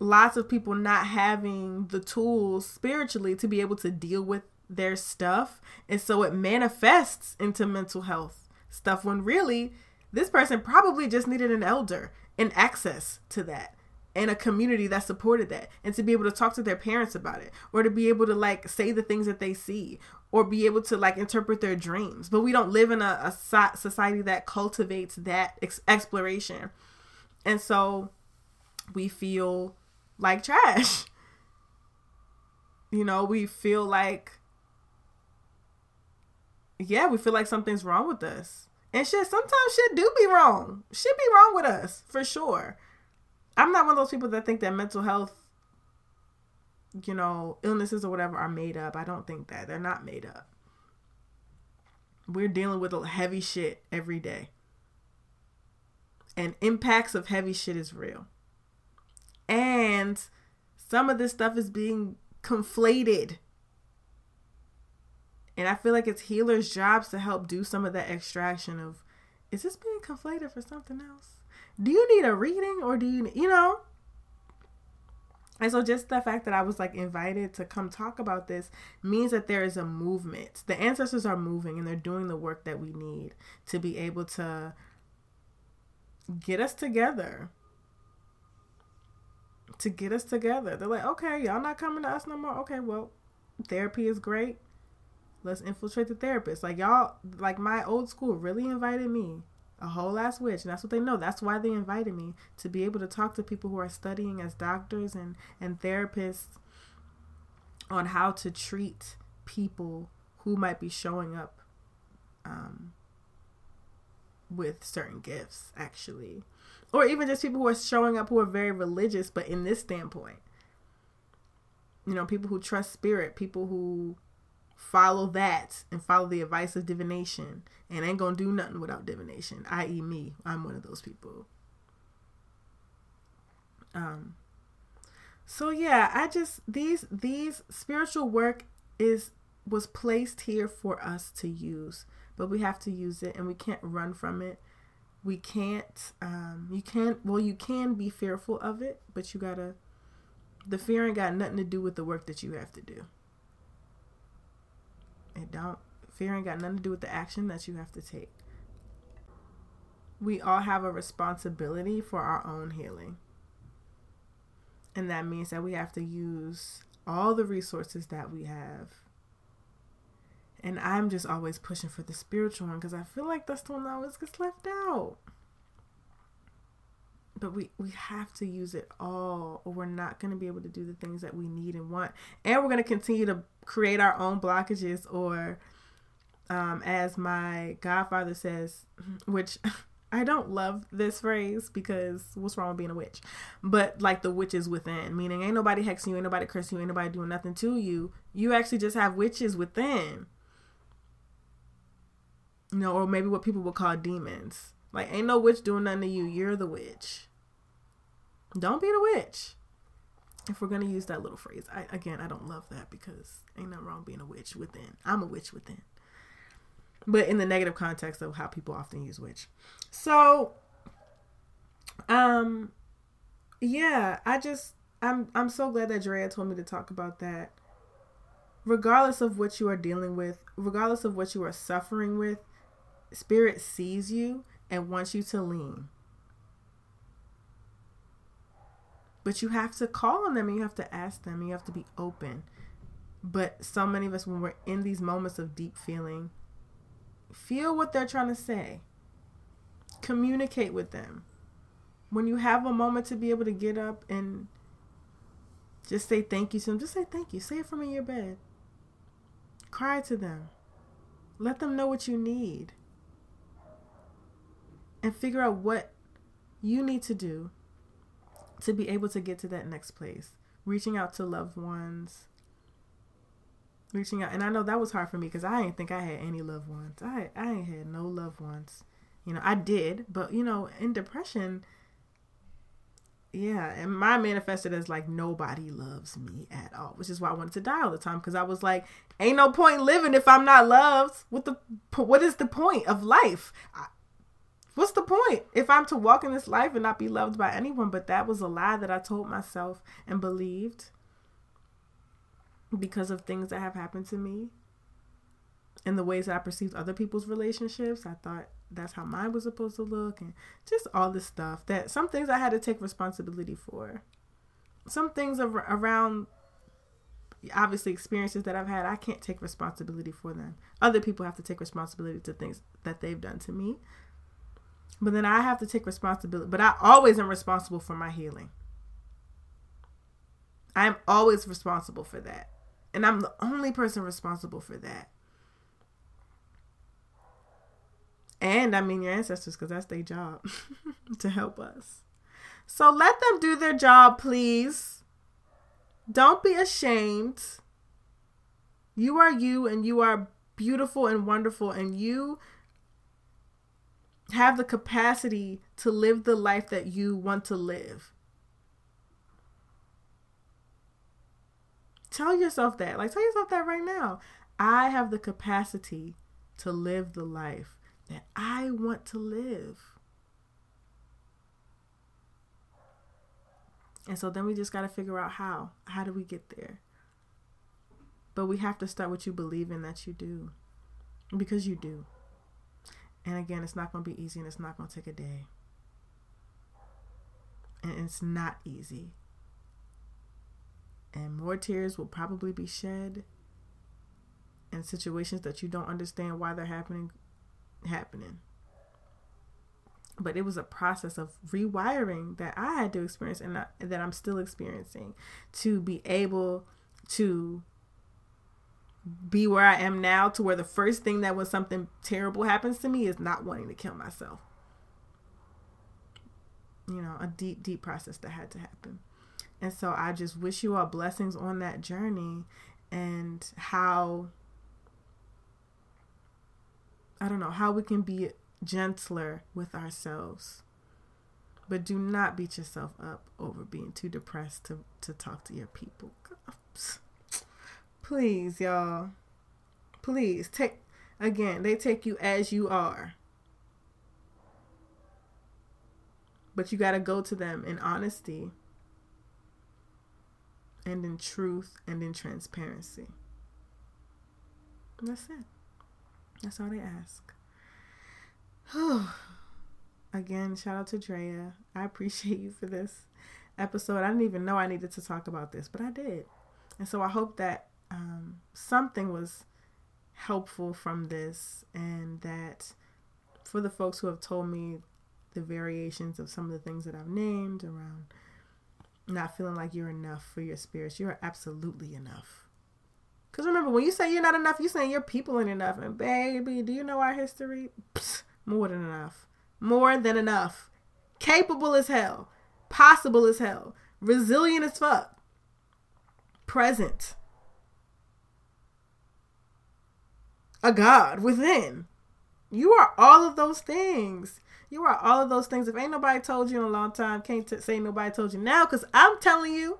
lots of people not having the tools spiritually to be able to deal with their stuff, and so it manifests into mental health stuff. When really, this person probably just needed an elder and access to that and a community that supported that and to be able to talk to their parents about it or to be able to like say the things that they see or be able to like interpret their dreams but we don't live in a, a society that cultivates that ex- exploration and so we feel like trash you know we feel like yeah we feel like something's wrong with us and shit sometimes shit do be wrong shit be wrong with us for sure I'm not one of those people that think that mental health, you know, illnesses or whatever are made up. I don't think that. They're not made up. We're dealing with heavy shit every day. And impacts of heavy shit is real. And some of this stuff is being conflated. And I feel like it's healers' jobs to help do some of that extraction of is this being conflated for something else? do you need a reading or do you you know and so just the fact that I was like invited to come talk about this means that there is a movement. The ancestors are moving and they're doing the work that we need to be able to get us together. to get us together. They're like, okay, y'all not coming to us no more. Okay, well, therapy is great. Let's infiltrate the therapist. Like y'all, like my old school really invited me, a whole ass witch, and that's what they know. That's why they invited me to be able to talk to people who are studying as doctors and and therapists on how to treat people who might be showing up um, with certain gifts, actually or even just people who are showing up who are very religious, but in this standpoint, you know, people who trust spirit, people who follow that and follow the advice of divination and ain't gonna do nothing without divination, i.e., me. I'm one of those people. Um, so yeah, I just these these spiritual work is was placed here for us to use, but we have to use it and we can't run from it we can't um you can't well you can be fearful of it but you gotta the fear ain't got nothing to do with the work that you have to do it don't fear ain't got nothing to do with the action that you have to take. We all have a responsibility for our own healing. And that means that we have to use all the resources that we have. And I'm just always pushing for the spiritual one because I feel like that's the one that always gets left out. But we, we have to use it all, or we're not going to be able to do the things that we need and want. And we're going to continue to create our own blockages, or um, as my godfather says, which I don't love this phrase because what's wrong with being a witch? But like the witches within, meaning ain't nobody hexing you, ain't nobody cursing you, ain't nobody doing nothing to you. You actually just have witches within you know, or maybe what people would call demons. Like, ain't no witch doing nothing to you. You're the witch. Don't be the witch. If we're gonna use that little phrase, I again, I don't love that because ain't nothing wrong being a witch within. I'm a witch within, but in the negative context of how people often use witch. So, um, yeah, I just I'm I'm so glad that Drea told me to talk about that. Regardless of what you are dealing with, regardless of what you are suffering with, Spirit sees you and wants you to lean. But you have to call on them and you have to ask them you have to be open. But so many of us, when we're in these moments of deep feeling, feel what they're trying to say, communicate with them. When you have a moment to be able to get up and just say thank you to them, just say thank you. Say it from in your bed. Cry to them. Let them know what you need and figure out what you need to do to be able to get to that next place. Reaching out to loved ones, reaching out, and I know that was hard for me because I didn't think I had any loved ones. I I ain't had no loved ones. You know, I did, but you know, in depression, yeah, and my manifested as like nobody loves me at all, which is why I wanted to die all the time because I was like, ain't no point living if I'm not loved. What the what is the point of life? I, what's the point if I'm to walk in this life and not be loved by anyone? But that was a lie that I told myself and believed because of things that have happened to me and the ways I perceived other people's relationships. I thought that's how mine was supposed to look and just all this stuff that some things I had to take responsibility for. Some things ar- around obviously experiences that I've had, I can't take responsibility for them. Other people have to take responsibility to things that they've done to me. But then I have to take responsibility. But I always am responsible for my healing. I'm always responsible for that. And I'm the only person responsible for that. And I mean your ancestors, because that's their job to help us. So let them do their job, please. Don't be ashamed. You are you, and you are beautiful and wonderful, and you have the capacity to live the life that you want to live. Tell yourself that. Like, tell yourself that right now. I have the capacity to live the life that I want to live. And so then we just got to figure out how. How do we get there? But we have to start with you believing that you do. Because you do. And again, it's not going to be easy and it's not going to take a day. And it's not easy. and more tears will probably be shed in situations that you don't understand why they're happening happening but it was a process of rewiring that I had to experience and that I'm still experiencing to be able to be where I am now to where the first thing that when something terrible happens to me is not wanting to kill myself. You know, a deep, deep process that had to happen. And so I just wish you all blessings on that journey and how I don't know, how we can be gentler with ourselves. But do not beat yourself up over being too depressed to, to talk to your people. Please, y'all. Please take again, they take you as you are. But you got to go to them in honesty and in truth and in transparency. that's it. That's all they ask. Again, shout out to Drea. I appreciate you for this episode. I didn't even know I needed to talk about this, but I did. And so I hope that um, something was helpful from this and that for the folks who have told me the variations of some of the things that I've named around not feeling like you're enough for your spirits, you're absolutely enough. Because remember, when you say you're not enough, you're saying your people ain't enough. And baby, do you know our history? Psst, more than enough. More than enough. Capable as hell. Possible as hell. Resilient as fuck. Present. A God within. You are all of those things. You are all of those things. If ain't nobody told you in a long time, can't t- say nobody told you now because I'm telling you.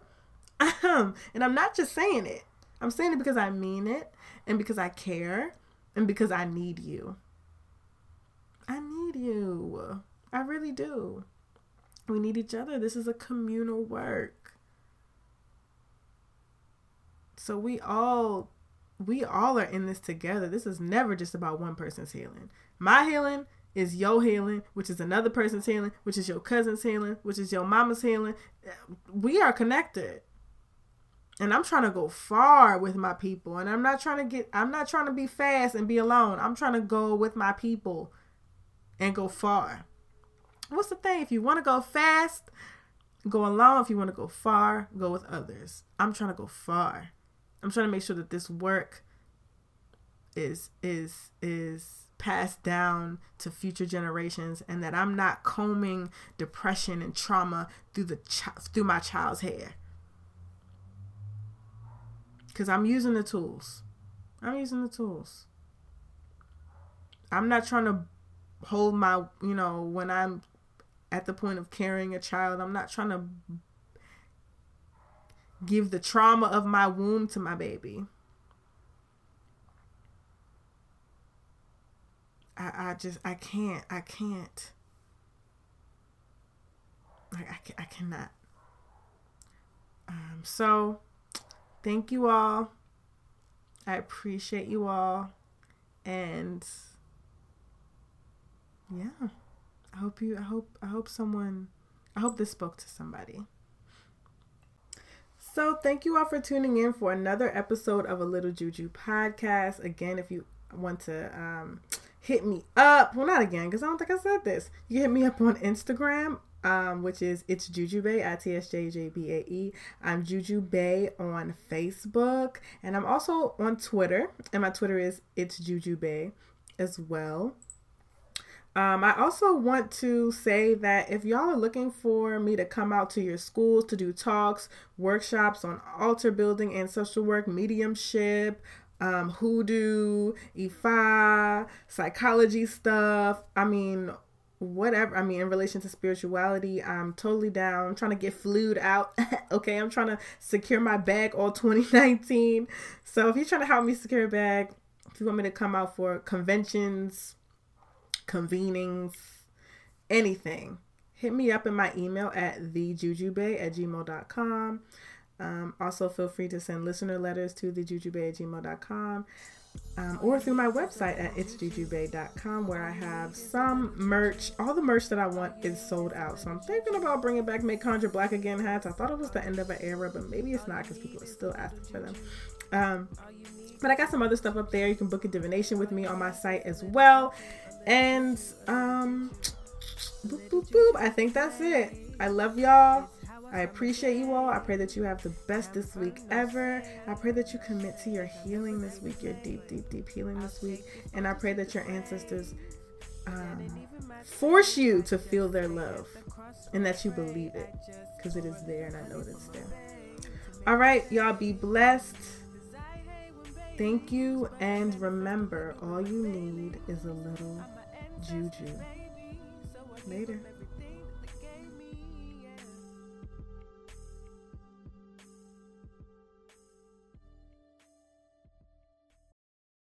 Um, and I'm not just saying it. I'm saying it because I mean it and because I care and because I need you. I need you. I really do. We need each other. This is a communal work. So we all we all are in this together. This is never just about one person's healing. My healing is your healing, which is another person's healing, which is your cousin's healing, which is your mama's healing. We are connected. And I'm trying to go far with my people. And I'm not trying to get I'm not trying to be fast and be alone. I'm trying to go with my people and go far. What's the thing? If you want to go fast, go alone. If you want to go far, go with others. I'm trying to go far. I'm trying to make sure that this work is is is passed down to future generations and that I'm not combing depression and trauma through the through my child's hair. Cuz I'm using the tools. I'm using the tools. I'm not trying to hold my, you know, when I'm at the point of carrying a child, I'm not trying to give the trauma of my womb to my baby. I, I just, I can't, I can't. Like, I, I cannot. Um, so, thank you all. I appreciate you all. And yeah. I hope you I hope I hope someone I hope this spoke to somebody. So, thank you all for tuning in for another episode of a Little Juju podcast. Again, if you want to um, hit me up, well, not again, because I don't think I said this. You hit me up on Instagram, um, which is it's Jujubae, I T S J J B A E. I'm Jujubae on Facebook, and I'm also on Twitter, and my Twitter is it's Jujubae as well. Um, I also want to say that if y'all are looking for me to come out to your schools to do talks, workshops on altar building and social work, mediumship, um, hoodoo, Ifa, psychology stuff, I mean, whatever. I mean, in relation to spirituality, I'm totally down. I'm trying to get flued out. okay, I'm trying to secure my bag all 2019. So if you're trying to help me secure a bag, if you want me to come out for conventions, convenings, anything, hit me up in my email at thejujubae at gmail.com. Um, also, feel free to send listener letters to thejujubae at gmail.com. um, or through my website at itsjujubae.com where I have some merch. All the merch that I want is sold out. So I'm thinking about bringing back Make Conjure Black Again hats. I thought it was the end of an era, but maybe it's not because people are still asking for them. Um, but I got some other stuff up there. You can book a divination with me on my site as well. And um, boop, boop, boop. I think that's it. I love y'all. I appreciate you all. I pray that you have the best this week ever. I pray that you commit to your healing this week, your deep, deep, deep healing this week. And I pray that your ancestors um, force you to feel their love and that you believe it because it is there and I know it's there. All right, y'all be blessed. Thank you. And remember, all you need is a little juju. Later.